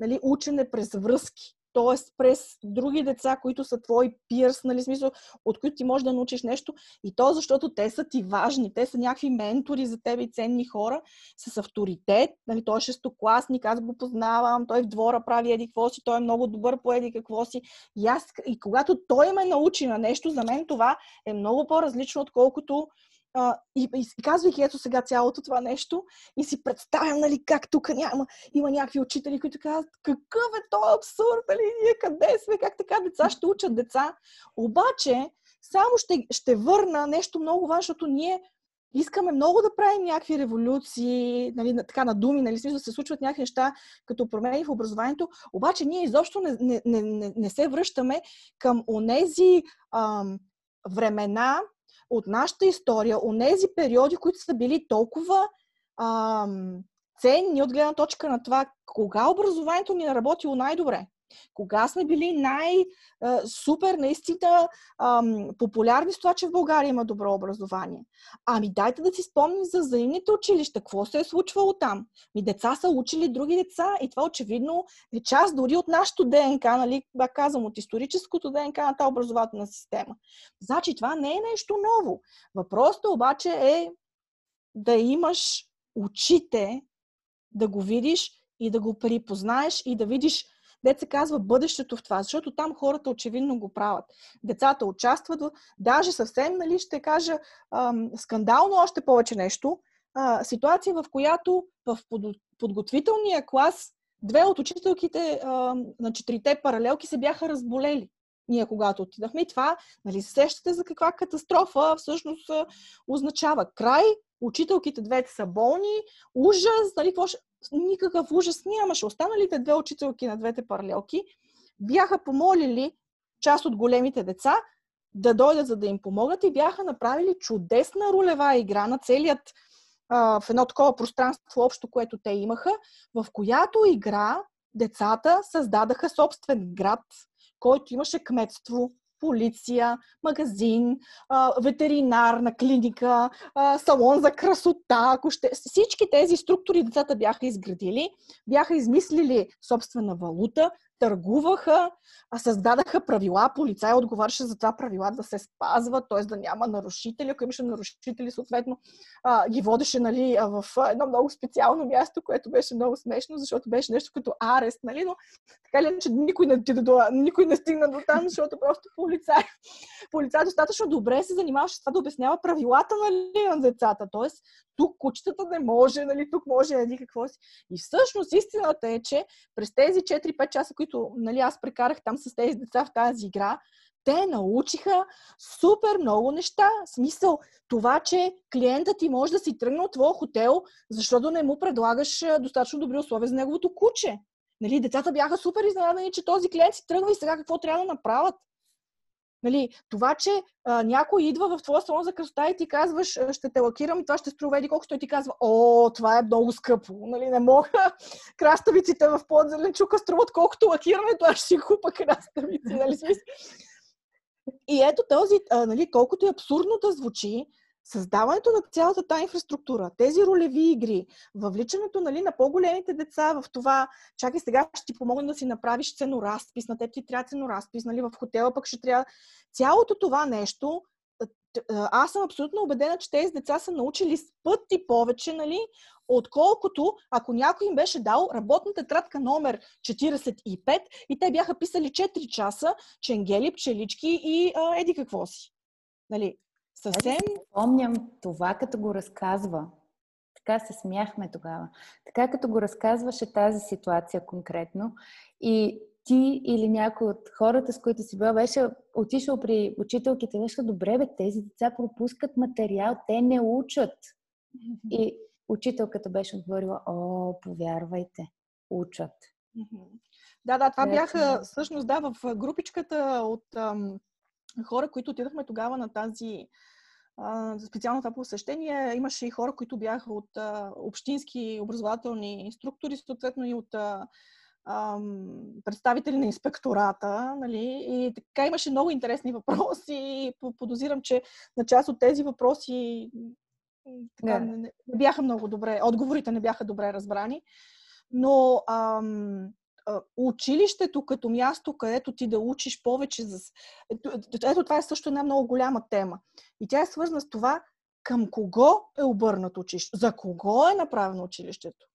нали, учене през връзки т.е. през други деца, които са твои пирс, нали, смисъл, от които ти можеш да научиш нещо. И то, защото те са ти важни, те са някакви ментори за тебе и ценни хора с авторитет. Нали, той е шестокласник, аз го познавам, той в двора прави еди какво си, той е много добър по еди какво си. И, аз, и когато той ме научи на нещо, за мен това е много по-различно, отколкото а, и, и казвайки ето сега цялото това нещо и си представям, нали, как тук няма, има някакви учители, които казват, какъв е то абсурд, нали, ние къде сме, как така деца ще учат деца. Обаче, само ще, ще върна нещо много важно, защото ние искаме много да правим някакви революции, нали, така на думи, нали, смисъл да се случват някакви неща, като промени в образованието, обаче ние изобщо не, не, не, не се връщаме към онези ам, времена, от нашата история, от тези периоди, които са били толкова ам, ценни от гледна точка на това, кога образованието ни е работило най-добре. Кога сме били най-супер, наистина ам, популярни с това, че в България има добро образование? Ами дайте да си спомним за взаимните училища. Какво се е случвало там? Ми деца са учили други деца и това очевидно е част дори от нашото ДНК, нали, бак казвам, от историческото ДНК на тази образователна система. Значи това не е нещо ново. Въпросът обаче е да имаш очите, да го видиш и да го припознаеш и да видиш Деца казва бъдещето в това, защото там хората очевидно го правят. Децата участват, даже съвсем, нали, ще кажа, ам, скандално още повече нещо, а, ситуация, в която в подготвителния клас две от учителките а, на четирите паралелки се бяха разболели ние когато отидахме. И това, нали, се сещате за каква катастрофа всъщност означава. Край, учителките двете са болни, ужас, нали, какво ще никакъв ужас нямаше. Останалите две учителки на двете паралелки бяха помолили част от големите деца да дойдат, за да им помогнат и бяха направили чудесна ролева игра на целият а, в едно такова пространство общо, което те имаха, в която игра децата създадаха собствен град, който имаше кметство, полиция, магазин, ветеринарна клиника, салон за красота. Ако ще... Всички тези структури децата бяха изградили, бяха измислили собствена валута, търгуваха, а създадаха правила, полицай отговаряше за това правила да се спазват, т.е. да няма нарушители. Ако имаше нарушители, съответно а, ги водеше нали, в едно много специално място, което беше много смешно, защото беше нещо като арест, нали? но така ли, че никой не, до, никой не стигна до там, защото просто полицай, полицай достатъчно добре се занимаваше с това да обяснява правилата нали, на децата. Тоест, тук кучетата не може, нали, тук може еди какво си. И всъщност истината е, че през тези 4-5 часа, които нали, аз прекарах там с тези деца в тази игра, те научиха супер много неща. Смисъл, това, че клиентът ти може да си тръгне от твоя хотел, защото не му предлагаш достатъчно добри условия за неговото куче. Нали, децата бяха супер изненадани, че този клиент си тръгва и сега какво трябва да направят. Нали, това, че а, някой идва в твоя салон за красота и ти казваш, ще те лакирам и това ще струва еди колко, той ти казва, о, това е много скъпо, нали, не мога. Краставиците в подзеленчука струват колкото лакирането, аз ще си купа краставици, нали. И ето този, а, нали, колкото е абсурдно да звучи, създаването на цялата тази инфраструктура, тези ролеви игри, въвличането нали, на по-големите деца в това, чакай сега ще ти помогна да си направиш ценоразпис, на теб ти трябва ценоразпис, нали, в хотела пък ще трябва. Цялото това нещо, аз съм абсолютно убедена, че тези деца са научили с пъти повече, нали, отколкото ако някой им беше дал работната тетрадка номер 45 и те бяха писали 4 часа ченгели, пчелички и а, еди какво си. Нали, Съвсем. Помням това, като го разказва. Така се смяхме тогава. Така като го разказваше тази ситуация конкретно и ти или някой от хората, с които си бил, беше отишъл при учителките, беше добре, бе, тези деца пропускат материал, те не учат. И учителката беше отговорила, о, повярвайте, учат. Да, да, това бяха, всъщност, да, в групичката от ам, хора, които отидахме тогава на тази специално това посещение имаше и хора, които бяха от а, общински образователни структури, съответно и от а, а, представители на инспектората. Нали? И така имаше много интересни въпроси подозирам, че на част от тези въпроси така, не. не бяха много добре, отговорите не бяха добре разбрани. Но ам, училището като място, където ти да учиш повече за... Ето това е също една много голяма тема. И тя е свързана с това към кого е обърнат училище, за кого е направено училището.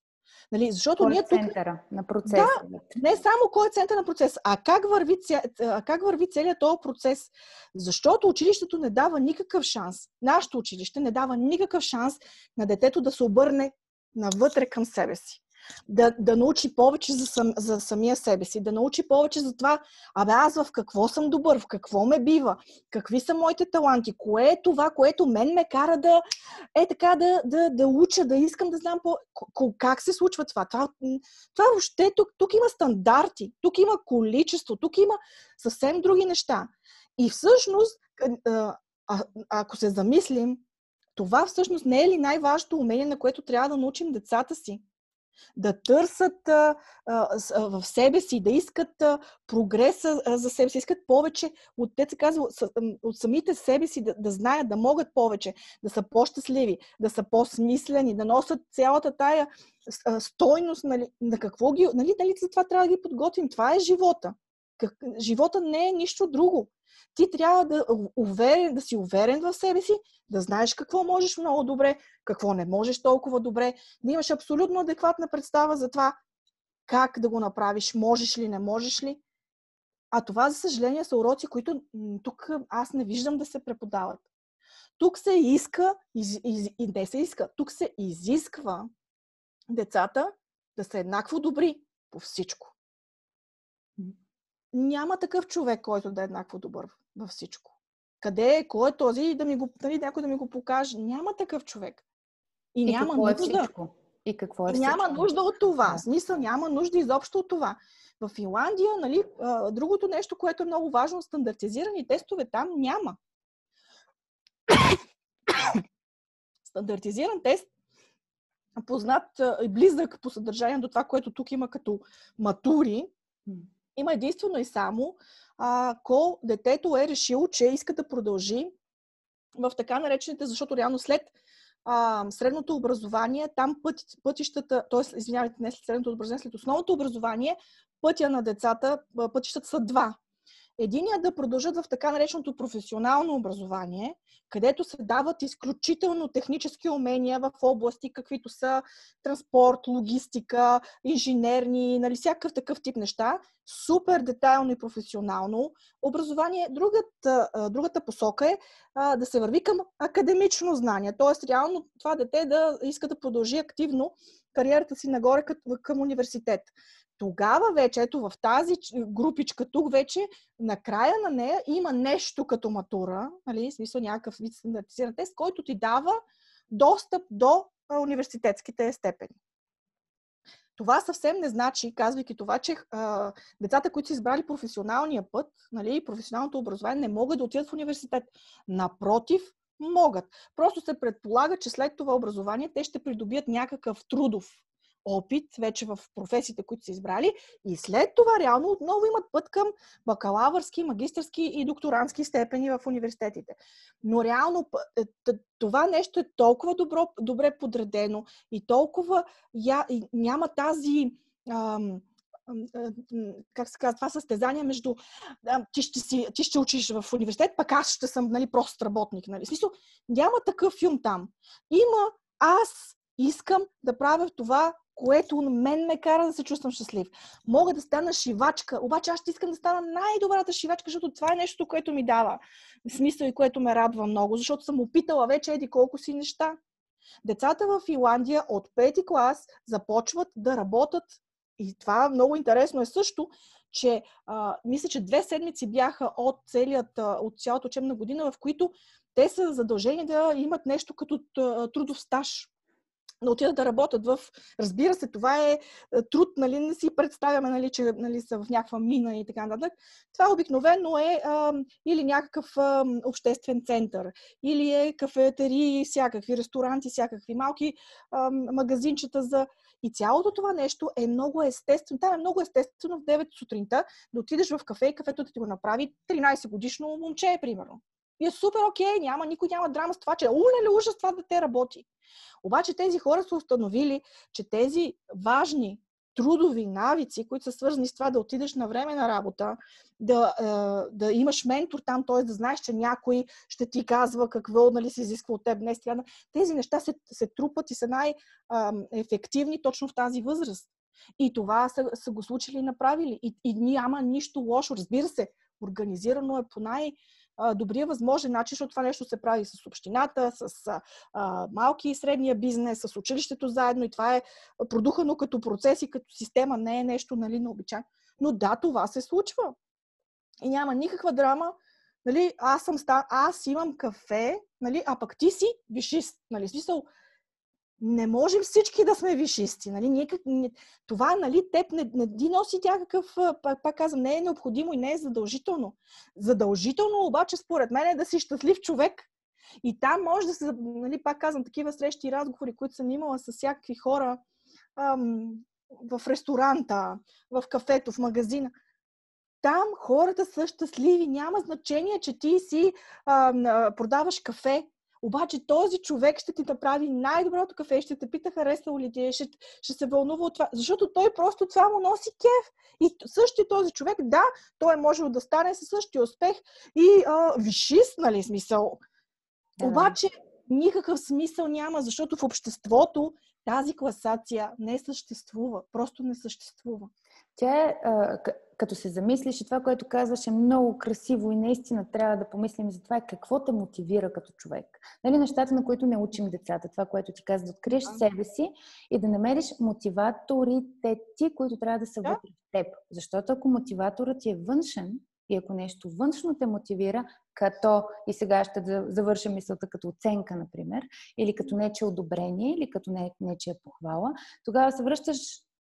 Нали, защото кой ние е тук... центъра на процеса. Да, не само кой е център на процес, а как върви, ця... а как върви целият този процес. Защото училището не дава никакъв шанс. Нашето училище не дава никакъв шанс на детето да се обърне навътре към себе си да, да научи повече за, сам, за самия себе си, да научи повече за това, абе аз в какво съм добър, в какво ме бива, какви са моите таланти, кое е това, което мен ме кара да е така да, да, да уча, да искам да знам по, как се случва това. Това, това въобще тук, тук има стандарти, тук има количество, тук има съвсем други неща. И всъщност, а, а, ако се замислим, това всъщност не е ли най-важното умение, на което трябва да научим децата си? Да търсят а, а, в себе си, да искат а, прогреса за себе си, искат повече от, те се казва, от самите себе си, да, да знаят, да могат повече, да са по-щастливи, да са по-смислени, да носят цялата тая стойност, нали, на какво ги, нали, нали, за това трябва да ги подготвим. Това е живота. Как, живота не е нищо друго ти трябва да, уверен, да си уверен в себе си, да знаеш какво можеш много добре, какво не можеш толкова добре, да имаш абсолютно адекватна представа за това как да го направиш, можеш ли, не можеш ли. А това, за съжаление, са уроци, които тук аз не виждам да се преподават. Тук се иска, из, из, и не се иска, тук се изисква децата да са еднакво добри по всичко няма такъв човек, който да е еднакво добър във всичко. Къде е, кой е този, да ми го, нали, някой да ми го покаже. Няма такъв човек. И, и няма е нужда. Е всичко? И какво е всичко? Няма нужда от това. Смисъл, няма нужда изобщо от това. В Финландия, нали, другото нещо, което е много важно, стандартизирани тестове там няма. Стандартизиран тест, познат и близък по съдържание до това, което тук има като матури, има единствено и само, ако детето е решило, че иска да продължи в така наречените, защото реално след а, средното образование, там път, пътищата, т.е. извинявайте, не след средното образование, след основното образование, пътя на децата, пътищата са два. Единият да продължат в така нареченото професионално образование, където се дават изключително технически умения в области, каквито са транспорт, логистика, инженерни, нали, всякакъв такъв тип неща. Супер детайлно и професионално образование. Другата, другата посока е да се върви към академично знание. Тоест, реално това дете да иска да продължи активно кариерата си нагоре към университет тогава вече, ето в тази групичка тук вече, накрая на нея има нещо като матура, нали, в смисъл някакъв вид стандартизиран тест, който ти дава достъп до университетските степени. Това съвсем не значи, казвайки това, че а, децата, които са избрали професионалния път, нали, професионалното образование, не могат да отидат в университет. Напротив, могат. Просто се предполага, че след това образование те ще придобият някакъв трудов опит вече в професиите, които са избрали и след това реално отново имат път към бакалавърски, магистърски и докторантски степени в университетите. Но реално е, това нещо е толкова добро, добре подредено и толкова я, и няма тази ам, как се казва, това състезание между ти ще, си, ти ще учиш в университет, пък аз ще съм нали, прост работник. Нали. Смисъл, няма такъв филм там. Има аз искам да правя това, което мен ме кара да се чувствам щастлив. Мога да стана шивачка, обаче аз ще искам да стана най-добрата шивачка, защото това е нещо, което ми дава смисъл и което ме радва много, защото съм опитала вече еди колко си неща. Децата в Финландия от пети клас започват да работят и това много интересно е също, че а, мисля, че две седмици бяха от, целият, от цялата учебна година, в които те са задължени да имат нещо като трудов стаж да отидат да работят в... Разбира се, това е труд, нали, не си представяме, нали, че нали, са в някаква мина и така нататък. Това обикновено е а, или някакъв а, обществен център, или е кафетерии, всякакви ресторанти, всякакви малки а, магазинчета за... И цялото това нещо е много естествено. Там е много естествено в 9 сутринта да отидеш в кафе и кафето да ти го направи 13 годишно момче, примерно. И е супер окей, няма, никой няма драма с това, че уле ли ужас това да те работи. Обаче тези хора са установили, че тези важни трудови навици, които са свързани с това да отидеш на време на работа, да, е, да имаш ментор там, т.е. да знаеш, че някой ще ти казва какво нали, се изисква от теб днес. Тези неща се, се трупат и са най-ефективни точно в тази възраст. И това са, са го случили и направили. И, и няма нищо лошо. Разбира се, организирано е по най- добрия възможен начин, защото това нещо се прави с общината, с а, малки и средния бизнес, с училището заедно и това е продухано като процес и като система, не е нещо нали, необичайно. Но да, това се случва. И няма никаква драма. Нали, аз, съм, аз имам кафе, нали, а пък ти си вишист. Нали, смисъл, не можем всички да сме вишисти. Нали? Не, това, нали, теб не, не ти носи някакъв, пак, пак казвам, не е необходимо и не е задължително. Задължително обаче, според мен, е да си щастлив човек. И там може да се, нали, пак казвам, такива срещи и разговори, които съм имала с всякакви хора ам, в ресторанта, в кафето, в магазина. Там хората са щастливи. Няма значение, че ти си а, продаваш кафе обаче този човек ще ти направи най-доброто кафе, ще те пита харесало ли ти е, ще, ще се вълнува от това, защото той просто това му носи кеф. И същия този човек, да, той е можел да стане със същия успех и а, вишист, нали, смисъл. Да. Обаче никакъв смисъл няма, защото в обществото тази класация не съществува. Просто не съществува. Тя е, като се замислиш и това, което казваш е много красиво и наистина трябва да помислим за това какво те мотивира като човек. Нали, нещата, на които не учим децата, това, което ти казва, да откриеш себе си и да намериш мотиваторите ти, които трябва да са да. вътре в теб. Защото ако мотиваторът ти е външен, и ако нещо външно те мотивира, като, и сега ще завърша мисълта като оценка, например, или като нече одобрение, или като не, нечия похвала, тогава се връщаш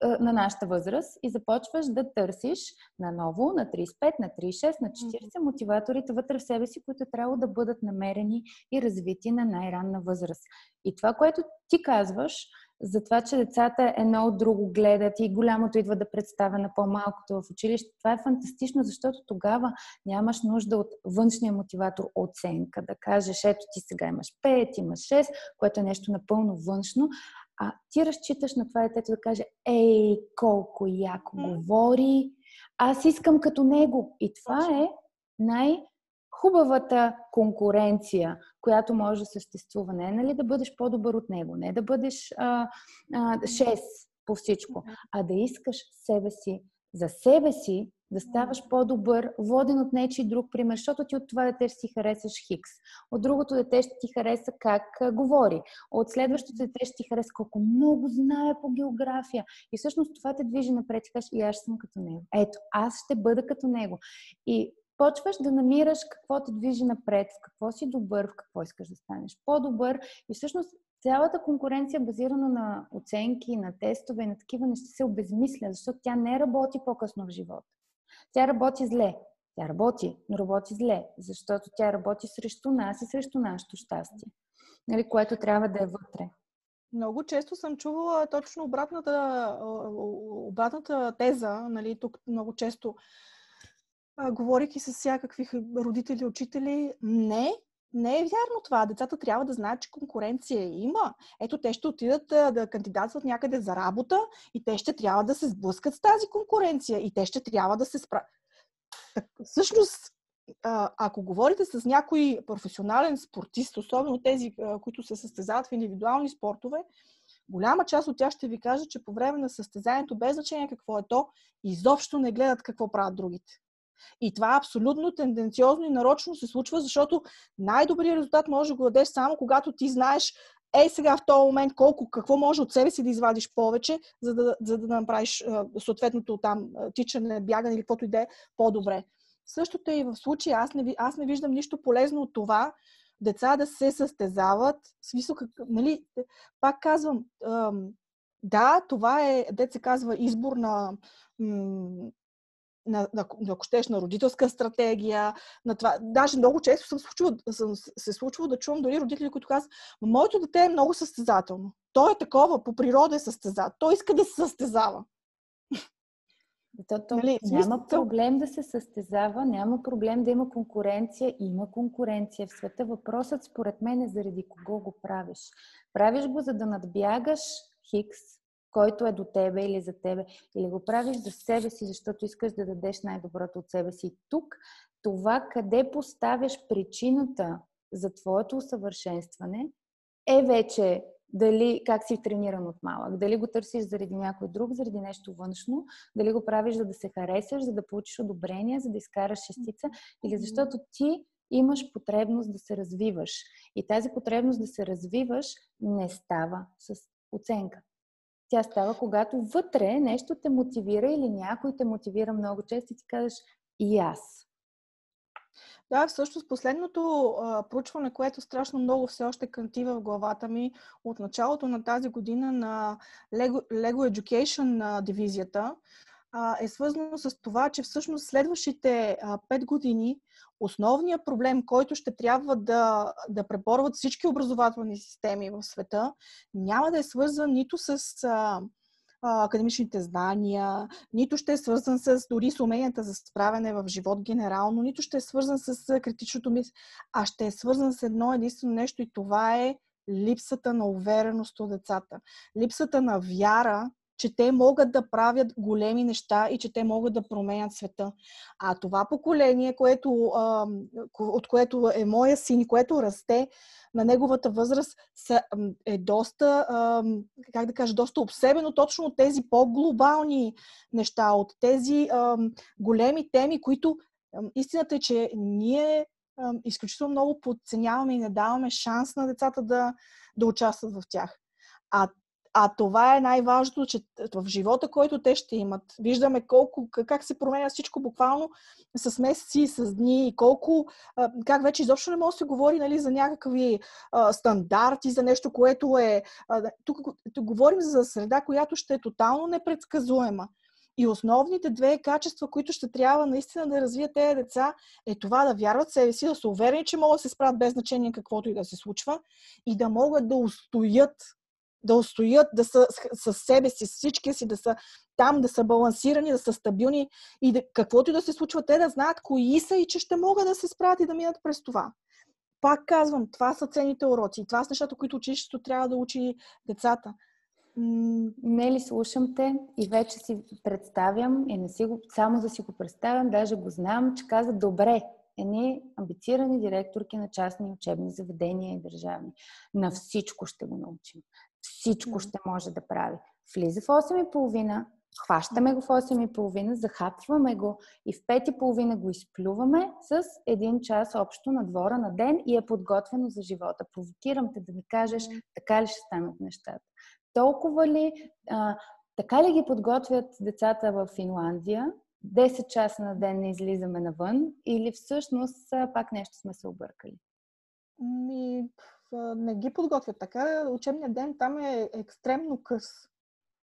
на нашата възраст и започваш да търсиш наново на 35, на 36, на 40 мотиваторите вътре в себе си, които трябва да бъдат намерени и развити на най-ранна възраст. И това, което ти казваш, за това, че децата едно от друго гледат и голямото идва да представя на по-малкото в училище. Това е фантастично, защото тогава нямаш нужда от външния мотиватор оценка, да кажеш, ето ти сега имаш 5, имаш 6, което е нещо напълно външно, а ти разчиташ на това детето да каже, ей, колко яко mm. говори, аз искам като него. И това е най- хубавата конкуренция, която може да съществува. Не е нали да бъдеш по-добър от него, не е да бъдеш а, а, 6 по всичко, а да искаш себе си, за себе си да ставаш по-добър, воден от нечи друг пример, защото ти от това дете ще си харесаш Хикс. От другото дете ще ти хареса как говори. От следващото дете ще ти хареса колко много знае по география. И всъщност това те движи напред и кажеш, и аз съм като него. Ето, аз ще бъда като него. И почваш да намираш какво те движи напред, в какво си добър, в какво искаш да станеш по-добър. И всъщност цялата конкуренция, базирана на оценки, на тестове и на такива неща, се обезмисля, защото тя не работи по-късно в живота. Тя работи зле. Тя работи, но работи зле, защото тя работи срещу нас и срещу нашето щастие, нали, което трябва да е вътре. Много често съм чувала точно обратната, обратната теза, нали, тук много често говорики с всякакви родители, учители. Не, не е вярно това. Децата трябва да знаят, че конкуренция има. Ето, те ще отидат да кандидатстват някъде за работа и те ще трябва да се сблъскат с тази конкуренция и те ще трябва да се справят. Всъщност, ако говорите с някой професионален спортист, особено тези, които се състезават в индивидуални спортове, голяма част от тях ще ви кажа, че по време на състезанието, без значение какво е то, изобщо не гледат какво правят другите. И това абсолютно тенденциозно и нарочно се случва, защото най-добрият резултат може да го дадеш само когато ти знаеш ей сега в този момент колко, какво може от себе си да извадиш повече, за да, за да направиш съответното там тичане, бягане или каквото и да е по-добре. Същото е и в случая. Аз не, аз не виждам нищо полезно от това деца да се състезават с висока... Нали, пак казвам, да, това е, се казва, избор на, на, на, ако щеш, на родителска стратегия, на това. Даже много често съм, случва, съм се случвало да чувам дори родители, които казват, моето дете е много състезателно. Той е такова, по природа е състезател. Той иска да се състезава. То, то, нали, няма проблем да се състезава, няма проблем да има конкуренция. Има конкуренция в света. Въпросът според мен е заради кого го правиш. Правиш го, за да надбягаш Хикс, който е до тебе или за тебе, или го правиш за себе си, защото искаш да дадеш най-доброто от себе си. Тук това къде поставяш причината за твоето усъвършенстване е вече дали как си трениран от малък, дали го търсиш заради някой друг, заради нещо външно, дали го правиш за да се харесаш, за да получиш одобрение, за да изкараш шестица или защото ти имаш потребност да се развиваш. И тази потребност да се развиваш не става с оценка. Тя става, когато вътре нещо те мотивира или някой те мотивира много често и ти кажеш и аз. Да, всъщност последното а, проучване, което страшно много все още кантива в главата ми от началото на тази година на Lego, Lego Education а, дивизията, е свързано с това, че всъщност следващите а, 5 години основният проблем, който ще трябва да, да преборват всички образователни системи в света, няма да е свързан нито с а, академичните знания, нито ще е свързан с дори с уменията за справяне в живот генерално, нито ще е свързан с критичното мислене, а ще е свързан с едно единствено нещо и това е липсата на увереност от децата. Липсата на вяра, че те могат да правят големи неща и че те могат да променят света. А това поколение, което, от което е моя син, което расте на неговата възраст, е доста, как да кажа, доста обсебено точно от тези по-глобални неща, от тези големи теми, които истината е, че ние изключително много подценяваме и не даваме шанс на децата да, да участват в тях. А а това е най-важното, че в живота, който те ще имат, виждаме колко, как се променя всичко буквално с месеци, с дни, колко, как вече изобщо не може да се говори нали, за някакви стандарти, за нещо, което е... Тук, тук говорим за среда, която ще е тотално непредсказуема. И основните две качества, които ще трябва наистина да развият тези деца, е това да вярват в себе си, да са уверени, че могат да се справят без значение каквото и да се случва и да могат да устоят да устоят, да са с себе си, с всички си, да са там, да са балансирани, да са стабилни и да, каквото и да се случва, те да знаят кои са и че ще могат да се справят и да минат през това. Пак казвам, това са ценните уроци. Това са нещата, които училището трябва да учи децата. Не ли слушам те и вече си представям, и не си го, само да си го представям, даже го знам, че казват, добре, едни амбицирани директорки на частни учебни заведения и държавни. На всичко ще го научим всичко ще може да прави. Влиза в 8.30, хващаме го в 8.30, захапваме го и в 5.30 го изплюваме с един час общо на двора на ден и е подготвено за живота. Провокирам те да ми кажеш така ли ще станат нещата. Толкова ли, а, така ли ги подготвят децата в Финландия? 10 часа на ден не излизаме навън или всъщност пак нещо сме се объркали? Ми, не ги подготвят така. Учебният ден там е екстремно къс.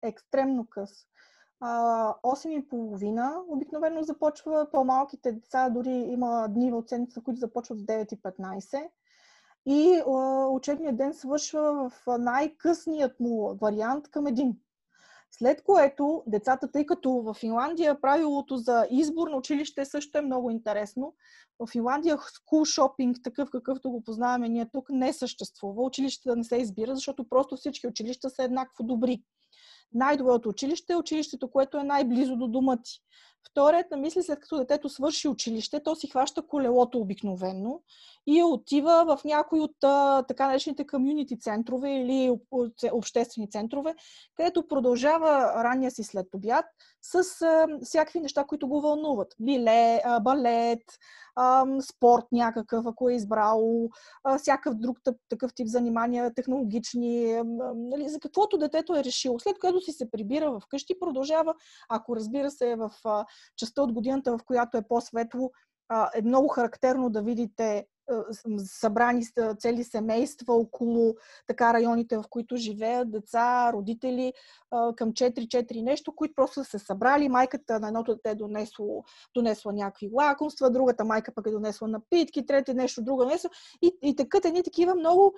Екстремно къс. 8.30 обикновено започва по-малките деца, дори има дни в седмица, които започват с 9.15. и учебният ден свършва в най-късният му вариант към един. След което децата, тъй като в Финландия правилото за избор на училище също е много интересно. В Финландия school shopping, такъв какъвто го познаваме ние тук, не съществува. Училищата не се избира, защото просто всички училища са еднакво добри. Най-доброто училище е училището, което е най-близо до дома ти. Вторият на мисли, след като детето свърши училище, то си хваща колелото обикновенно и отива в някой от така наречените комюнити центрове или обществени центрове, където продължава ранния си след обяд с а, всякакви неща, които го вълнуват. Биле, а, балет, а, спорт някакъв, ако е избрал, а, всякакъв друг такъв тип занимания, технологични, а, нали, за каквото детето е решило. След което си се прибира в къщи, продължава, ако разбира се е в а, частта от годината, в която е по-светло, е много характерно да видите събрани цели семейства около така районите, в които живеят, деца, родители към 4-4 нещо, които просто са се събрали. Майката на едното дете е донесло, донесла някакви лакомства, другата майка пък е донесла напитки, трети нещо друго донесла. И, и такът едни такива много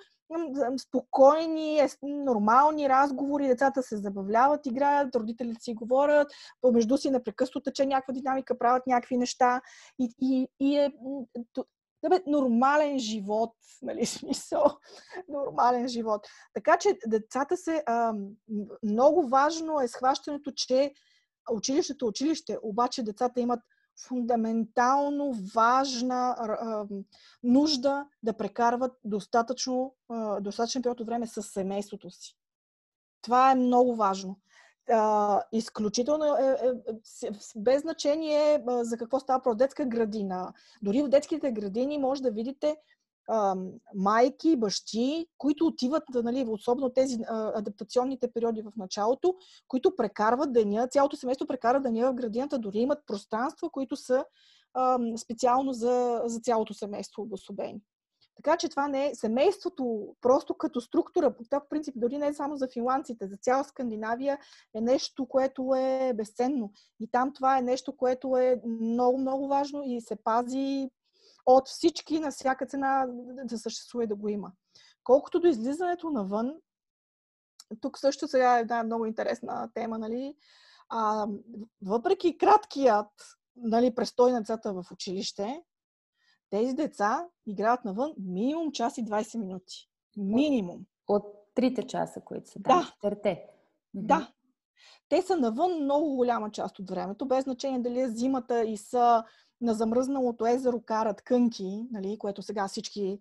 спокойни, нормални разговори, децата се забавляват, играят, родителите си говорят, помежду си непрекъснато тече някаква динамика, правят някакви неща. И, и, и е, да бе, нормален живот, нали, смисъл, нормален живот. Така че децата се, а, много важно е схващането, че училището е училище, обаче децата имат фундаментално важна а, нужда да прекарват достатъчно, а, достатъчен период от време с семейството си. Това е много важно а, изключително е, е, е, без значение а, за какво става про детска градина. Дори в детските градини може да видите а, майки, бащи, които отиват, нали, особено тези а, адаптационните периоди в началото, които прекарват деня, цялото семейство прекара деня в градината, дори имат пространства, които са специално за, за цялото семейство обособени. Така че това не е семейството, просто като структура, това в принцип дори не е само за финландците, за цяла Скандинавия е нещо, което е безценно. И там това е нещо, което е много, много важно и се пази от всички на всяка цена да съществува и да го има. Колкото до излизането навън, тук също сега е една много интересна тема, нали? А, въпреки краткият нали, престой на децата в училище, тези деца играят навън минимум час и 20 минути. Минимум. От, от трите часа, които са там. Да. Четирите. Да. Те са навън много голяма част от времето, без значение дали е зимата и са на замръзналото езеро карат кънки, нали, което сега всички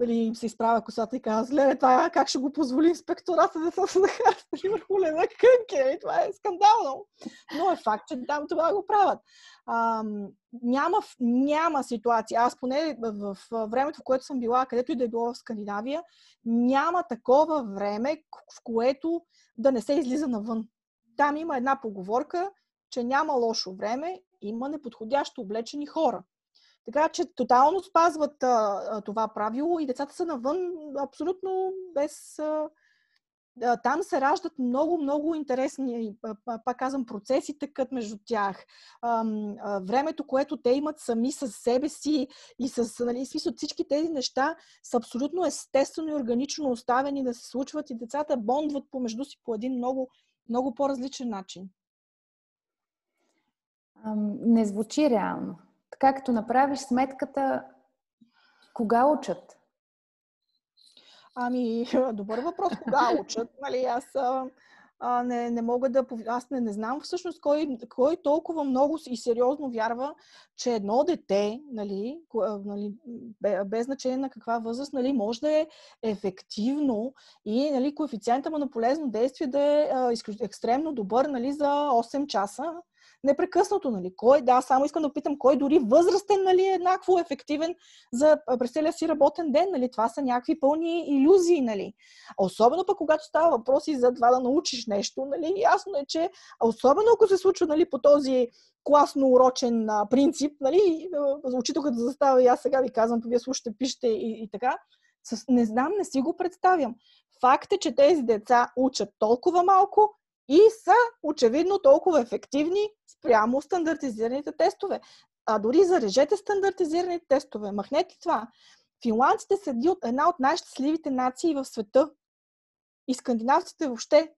нали, им се изправя косата и казва, леле, това как ще го позволи инспектората да се нахарат нали, върху лена кънки, нали? това е скандално. Но е факт, че там това го правят. А, няма, няма ситуация, аз поне в, в времето, в което съм била, където и да е било в Скандинавия, няма такова време, в което да не се излиза навън. Там има една поговорка, че няма лошо време, има неподходящо облечени хора. Така че тотално спазват а, това правило и децата са навън абсолютно без. А, там се раждат много, много интересни, пак казвам, процеси тъкат между тях. Времето, което те имат сами с себе си и с нали, смисъл, всички тези неща са абсолютно естествено и органично оставени да се случват и децата бондват помежду си по един много, много по-различен начин. Не звучи реално. Така като направиш сметката, кога учат? Ами, добър въпрос. Кога учат? Нали, аз а, не, не мога да... Аз не, не знам всъщност кой, кой толкова много и сериозно вярва, че едно дете, нали, нали, без значение на каква възраст, нали, може да е ефективно и нали, коефициента му на полезно действие да е а, екстремно добър нали, за 8 часа непрекъснато, нали? Кой, да, само искам да питам, кой дори възрастен, нали, е еднакво ефективен за през целия си работен ден, нали? Това са някакви пълни иллюзии, нали? Особено пък, когато става въпроси за това да научиш нещо, нали? Ясно е, че, особено ако се случва, нали, по този класно урочен а, принцип, нали, учителката застава и аз сега ви казвам, вие слушате, пишете и, и така, не знам, не си го представям. Факт е, че тези деца учат толкова малко, и са очевидно толкова ефективни спрямо стандартизираните тестове. А дори зарежете стандартизираните тестове, махнете това. финландците са една от най-щастливите нации в света. И скандинавците въобще.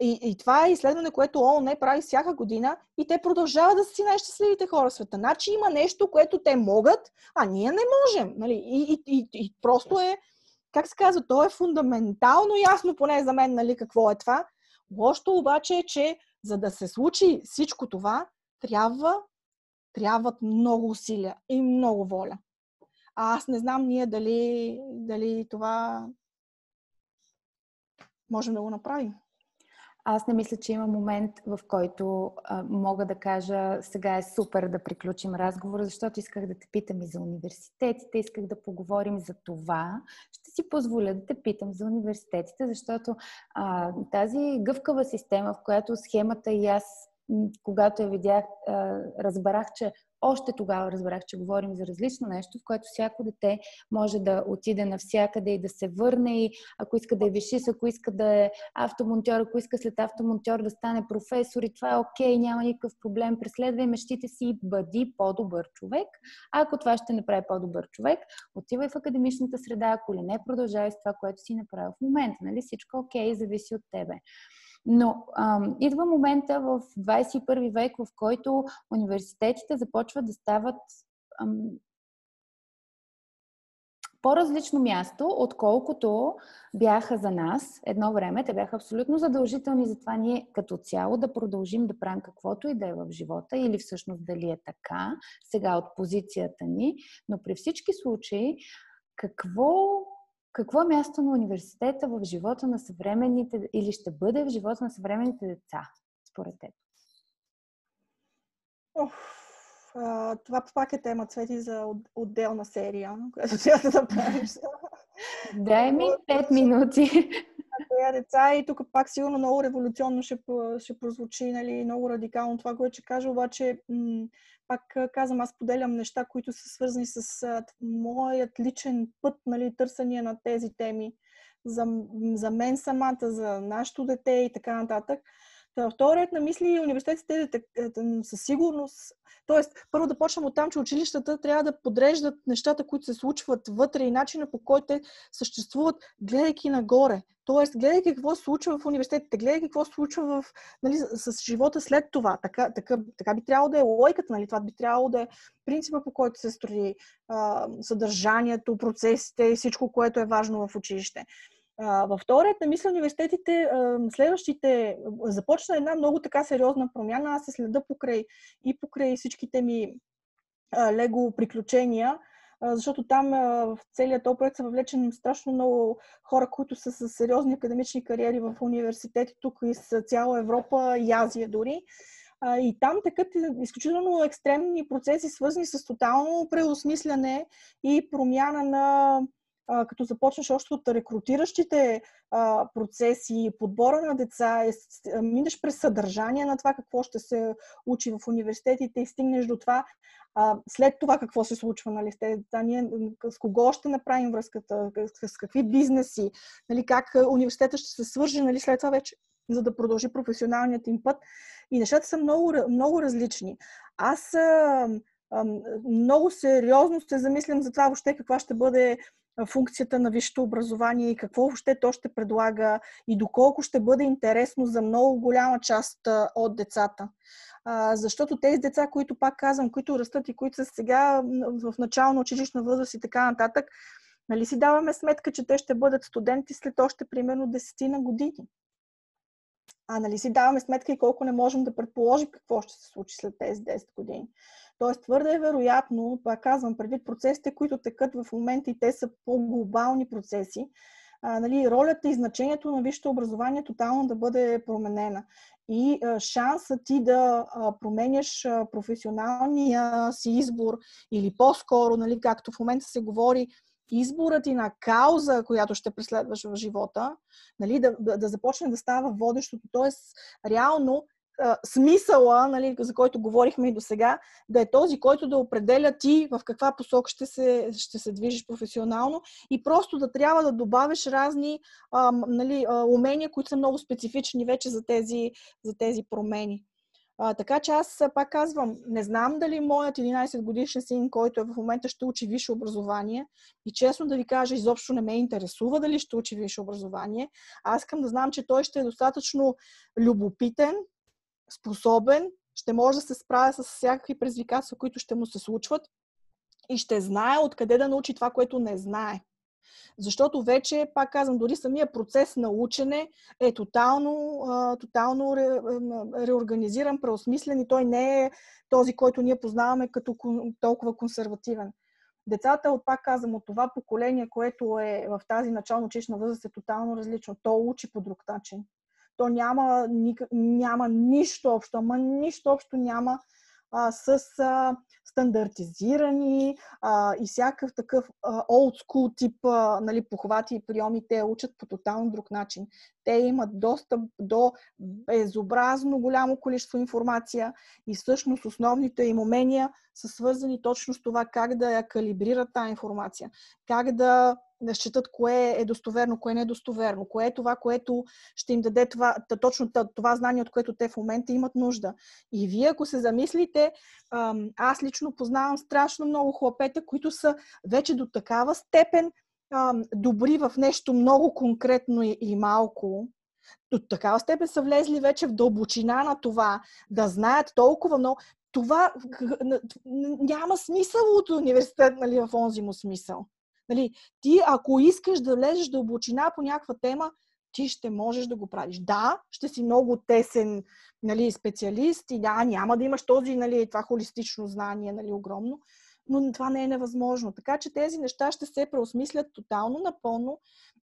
И, и това е изследване, което ООН прави всяка година и те продължават да са си най-щастливите хора в света. Значи има нещо, което те могат, а ние не можем. Нали? И, и, и, и просто е, как се казва, то е фундаментално ясно, поне за мен, нали, какво е това. Лошото обаче е, че за да се случи всичко това, трябва, трябват много усилия и много воля. А аз не знам ние дали, дали това можем да го направим. Аз не мисля, че има момент, в който а, мога да кажа сега е супер да приключим разговора, защото исках да те питам и за университетите, исках да поговорим за това. Ще си позволя да те питам за университетите, защото а, тази гъвкава система, в която схемата и аз когато я видях, разбрах, че още тогава разбрах, че говорим за различно нещо, в което всяко дете може да отиде навсякъде и да се върне и ако иска да е вишис, ако иска да е автомонтьор, ако иска след автомонтьор да стане професор и това е окей, няма никакъв проблем, преследвай мечтите си и бъди по-добър човек. А ако това ще направи по-добър човек, отивай в академичната среда, ако ли не, продължавай с това, което си направил в момента. Нали? Всичко окей, зависи от тебе. Но ам, идва момента в 21 век, в който университетите започват да стават ам, по-различно място, отколкото бяха за нас едно време. Те бяха абсолютно задължителни, затова ние като цяло да продължим да правим каквото и да е в живота, или всъщност дали е така, сега от позицията ни. Но при всички случаи, какво какво е място на университета в живота на съвременните или ще бъде в живота на съвременните деца, според теб? а, това пак е тема, Цвети, за отделна серия, която трябва да направиш. Дай ми 5 минути. Коя деца и тук пак сигурно много революционно ще, ще прозвучи, нали, много радикално това, което ще кажа, обаче м- пак казвам, аз поделям неща, които са свързани с а, моят личен път, нали, търсения на тези теми за, за мен самата, за нашето дете и така нататък. Та, вторият на мисли университетите със сигурност. Тоест, първо да почнем от там, че училищата трябва да подреждат нещата, които се случват вътре и начина по който те съществуват, гледайки нагоре. Тоест, гледайки какво се случва в университетите, гледайки какво се случва в, нали, с, живота след това. Така, така, така би трябвало да е лойката, нали? това би трябвало да е принципа, по който се строи а, съдържанието, процесите и всичко, което е важно в училище. Във вторият, не мисля, университетите, следващите, започна една много така сериозна промяна. Аз се следа покрай и покрай всичките ми лего приключения, защото там в целият този проект са въвлечени страшно много хора, които са с сериозни академични кариери в университети тук и с цяла Европа и Азия дори. И там такът изключително екстремни процеси, свързани с тотално преосмисляне и промяна на а, като започнеш още от рекрутиращите а, процеси, подбора на деца, е, минеш през съдържание на това какво ще се учи в университетите и стигнеш до това а, след това какво се случва, нали, с деца, ние с кого ще направим връзката, с, какви бизнеси, нали, как университета ще се свържи нали, след това вече, за да продължи професионалният им път. И нещата са много, много различни. Аз много сериозно се замислям за това въобще каква ще бъде функцията на висшето образование и какво въобще то ще предлага и доколко ще бъде интересно за много голяма част от децата. Защото тези деца, които пак казвам, които растат и които са сега в начална училищна възраст и така нататък, нали си даваме сметка, че те ще бъдат студенти след още примерно 10 на години. А нали си даваме сметка и колко не можем да предположим какво ще се случи след тези 10 години. Тоест твърде е вероятно, пак казвам, предвид процесите, които текат в момента и те са по-глобални процеси, а, нали, ролята и значението на висшето образование тотално да бъде променена. И а, шансът ти да променяш професионалния си избор или по-скоро, нали, както в момента се говори, изборът и на кауза, която ще преследваш в живота, нали, да, да, да започне да става водещото. Тоест, реално смисъла, нали, за който говорихме и до сега, да е този, който да определя ти в каква посока ще се, ще се движиш професионално и просто да трябва да добавиш разни а, нали, умения, които са много специфични вече за тези, за тези промени. А, така че аз пак казвам, не знам дали моят 11 годишен син, който е в момента ще учи висше образование, и честно да ви кажа, изобщо не ме интересува дали ще учи висше образование. Аз искам да знам, че той ще е достатъчно любопитен, способен, ще може да се справя с всякакви предизвикателства, които ще му се случват и ще знае откъде да научи това, което не знае. Защото вече, пак казвам, дори самия процес на учене е тотално, тотално ре, реорганизиран, преосмислен и той не е този, който ние познаваме като толкова консервативен. Децата, пак казвам, от това поколение, което е в тази начално училищна възраст е тотално различно. То учи по друг начин. То няма, няма нищо общо, ама нищо общо няма а, с а, стандартизирани а, и всякакъв такъв school тип а, нали, похвати и приеми, те учат по тотално друг начин. Те имат достъп до безобразно голямо количество информация и всъщност основните им умения са свързани точно с това как да я калибрират тази информация, как да да считат кое е достоверно, кое не е достоверно, кое е това, което ще им даде това, точно това знание, от което те в момента имат нужда. И вие, ако се замислите, аз лично познавам страшно много хлапета, които са вече до такава степен добри в нещо много конкретно и малко, до такава степен са влезли вече в дълбочина на това, да знаят толкова много. Това няма смисъл от университет, нали, в онзи му смисъл. Нали, ти, ако искаш да влезеш дълбочина по някаква тема, ти ще можеш да го правиш. Да, ще си много тесен нали, специалист и да, няма да имаш този, нали, това холистично знание, нали, огромно, но това не е невъзможно. Така че тези неща ще се преосмислят тотално, напълно.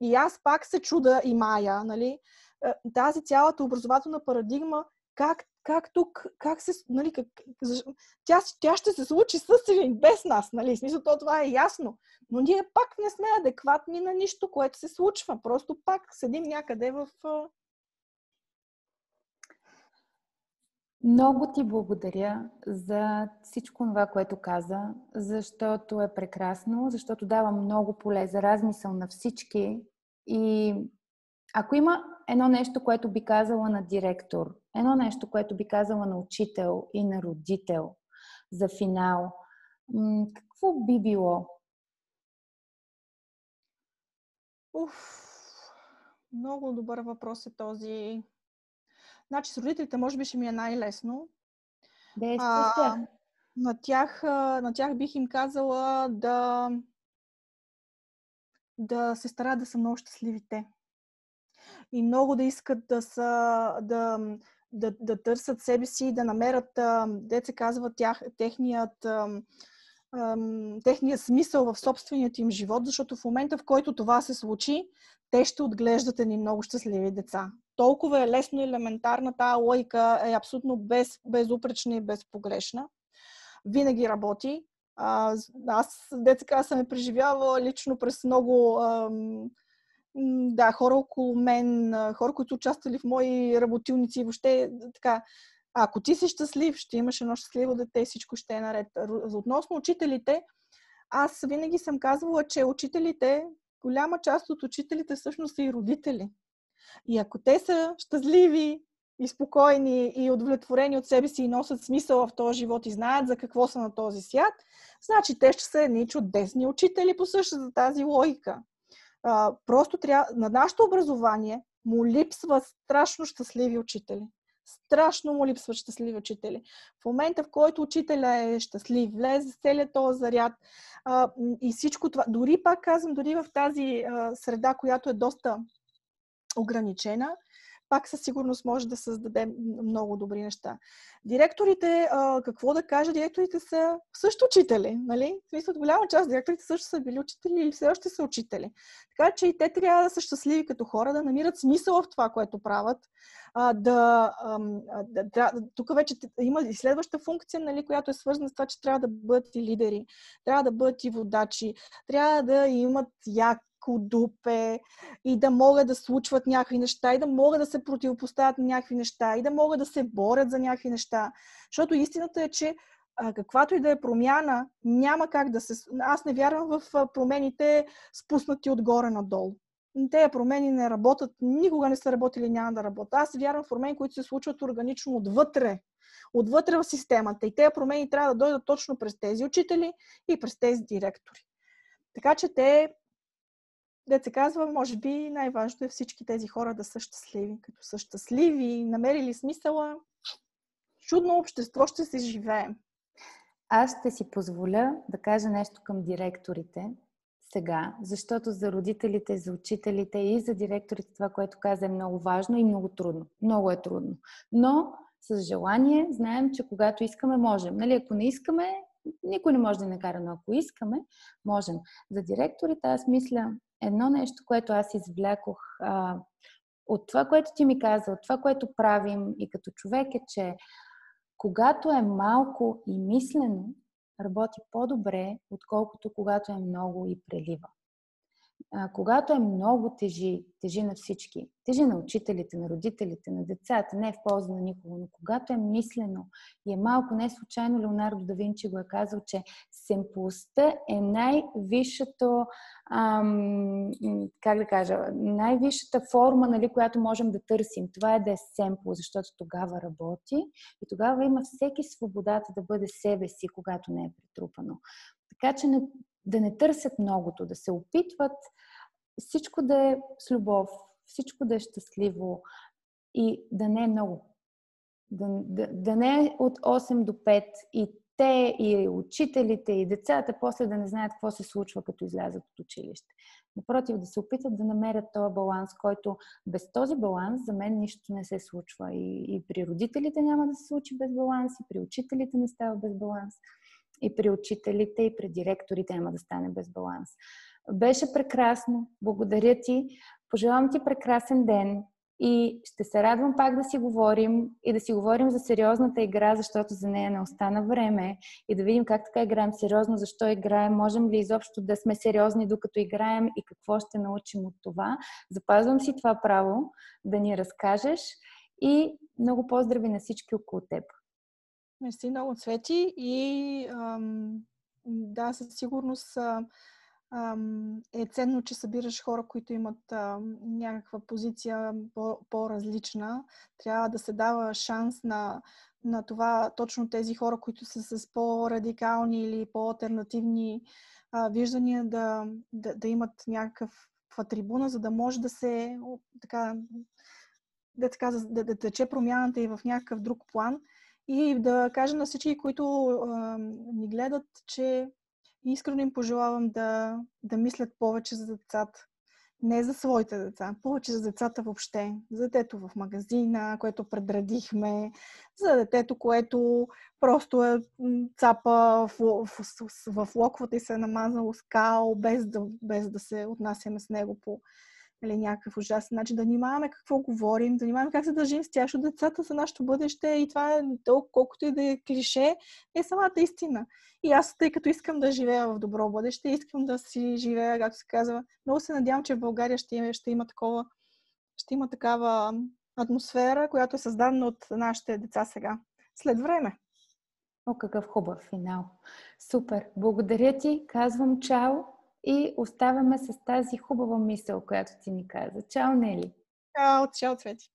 И аз пак се чуда и Майя, нали, е, тази цялата образователна парадигма, как как тук, как се, нали, как, тя, тя ще се случи с или без нас, нали, смисъл, то това е ясно. Но ние пак не сме адекватни на нищо, което се случва. Просто пак седим някъде в... Много ти благодаря за всичко това, което каза, защото е прекрасно, защото дава много поле за размисъл на всички. И ако има едно нещо, което би казала на директор, едно нещо, което би казала на учител и на родител за финал, какво би било? Уф, много добър въпрос е този. Значи с родителите може би ще ми е най-лесно. С тях. На тях, на тях бих им казала да да се старат да са много щастливите и много да искат да са, да, да, да търсят себе си, да намерят, деца казва, тях, техният, техният смисъл в собственият им живот, защото в момента, в който това се случи, те ще отглеждат едни много щастливи деца. Толкова е лесно и елементарна тази лойка е абсолютно без, безупречна и безпогрешна. Винаги работи. аз, деца съм е преживявала лично през много да, хора около мен, хора, които участвали в мои работилници въобще така. Ако ти си щастлив, ще имаш едно щастливо дете всичко ще е наред. Относно учителите, аз винаги съм казвала, че учителите, голяма част от учителите всъщност са и родители. И ако те са щастливи и спокойни и удовлетворени от себе си и носят смисъл в този живот и знаят за какво са на този свят, значи те ще са едни чудесни учители по същата тази логика просто трябва, на нашето образование му липсва страшно щастливи учители. Страшно му липсват щастливи учители. В момента, в който учителя е щастлив, влезе с целият този заряд а, и всичко това, дори пак казвам, дори в тази а, среда, която е доста ограничена, пак със сигурност може да създаде много добри неща. Директорите, а, какво да кажа, директорите са също учители, нали? В смисъл, голяма част директорите също са били учители или все още са учители. Така че и те трябва да са щастливи като хора, да намират смисъл в това, което правят. А, да, да, да, тук вече има и следваща функция, нали, която е свързана с това, че трябва да бъдат и лидери, трябва да бъдат и водачи, трябва да имат як дупе и да могат да случват някакви неща и да могат да се противопоставят на някакви неща и да могат да се борят за някакви неща. Защото истината е, че а, каквато и да е промяна, няма как да се... Аз не вярвам в промените спуснати отгоре надолу. Те промени не работят, никога не са работили, няма да работят. Аз вярвам в промени, които се случват органично отвътре отвътре в системата. И тези промени трябва да дойдат точно през тези учители и през тези директори. Така че те, да се казва, може би най-важното е всички тези хора да са щастливи. Като са щастливи, намерили смисъла, чудно общество ще се живеем. Аз ще си позволя да кажа нещо към директорите сега, защото за родителите, за учителите и за директорите това, което каза е много важно и много трудно. Много е трудно. Но с желание знаем, че когато искаме, можем. Нали, ако не искаме, никой не може да накара, но ако искаме, можем. За директорите аз мисля едно нещо, което аз извлякох а, от това, което ти ми каза, от това, което правим и като човек е, че когато е малко и мислено, работи по-добре, отколкото когато е много и прелива когато е много тежи, тежи на всички, тежи на учителите, на родителите, на децата, не е в полза на никого, но когато е мислено и е малко, не случайно Леонардо да Винчи го е казал, че семплостта е най-висшата, ам, как да кажа, най-висшата форма, нали, която можем да търсим. Това е да е семпло, защото тогава работи и тогава има всеки свободата да бъде себе си, когато не е притрупано. Така че не, да не търсят многото, да се опитват всичко да е с любов, всичко да е щастливо и да не е много. Да, да, да не е от 8 до 5 и те, и учителите, и децата после да не знаят какво се случва, като излязат от училище. Напротив, да се опитат да намерят този баланс, който без този баланс за мен нищо не се случва. И, и при родителите няма да се случи без баланс, и при учителите не става без баланс и при учителите, и при директорите няма да стане без баланс. Беше прекрасно. Благодаря ти. Пожелавам ти прекрасен ден и ще се радвам пак да си говорим и да си говорим за сериозната игра, защото за нея не остана време и да видим как така играем сериозно, защо играем, можем ли изобщо да сме сериозни докато играем и какво ще научим от това. Запазвам си това право да ни разкажеш и много поздрави на всички около теб. Мерси много, Цвети. И ам, да, със сигурност ам, е ценно, че събираш хора, които имат ам, някаква позиция по- по-различна. Трябва да се дава шанс на, на това точно тези хора, които са с по-радикални или по-алтернативни а, виждания, да, да, да имат някакъв трибуна, за да може да се така да, така, да, да тече промяната и в някакъв друг план и да кажа на всички, които а, ни гледат, че искрено им пожелавам да, да мислят повече за децата. Не за своите деца, повече за децата въобще. За детето в магазина, което предредихме, за детето, което просто е цапа в, в, в, в локвата и се е намазало скал, без да, без да се отнасяме с него по нали, някакъв ужасен начин, да внимаваме какво говорим, да внимаваме как се държим с тях, защото децата са нашето бъдеще и това е толкова, колкото и да е клише, е самата истина. И аз, тъй като искам да живея в добро бъдеще, искам да си живея, както се казва, много се надявам, че в България ще има, ще има такова, ще има такава атмосфера, която е създадена от нашите деца сега. След време. О, какъв хубав финал. Супер. Благодаря ти. Казвам чао и оставаме с тази хубава мисъл, която ти ни каза. Чао, Нели! Чао, чао, Цвети!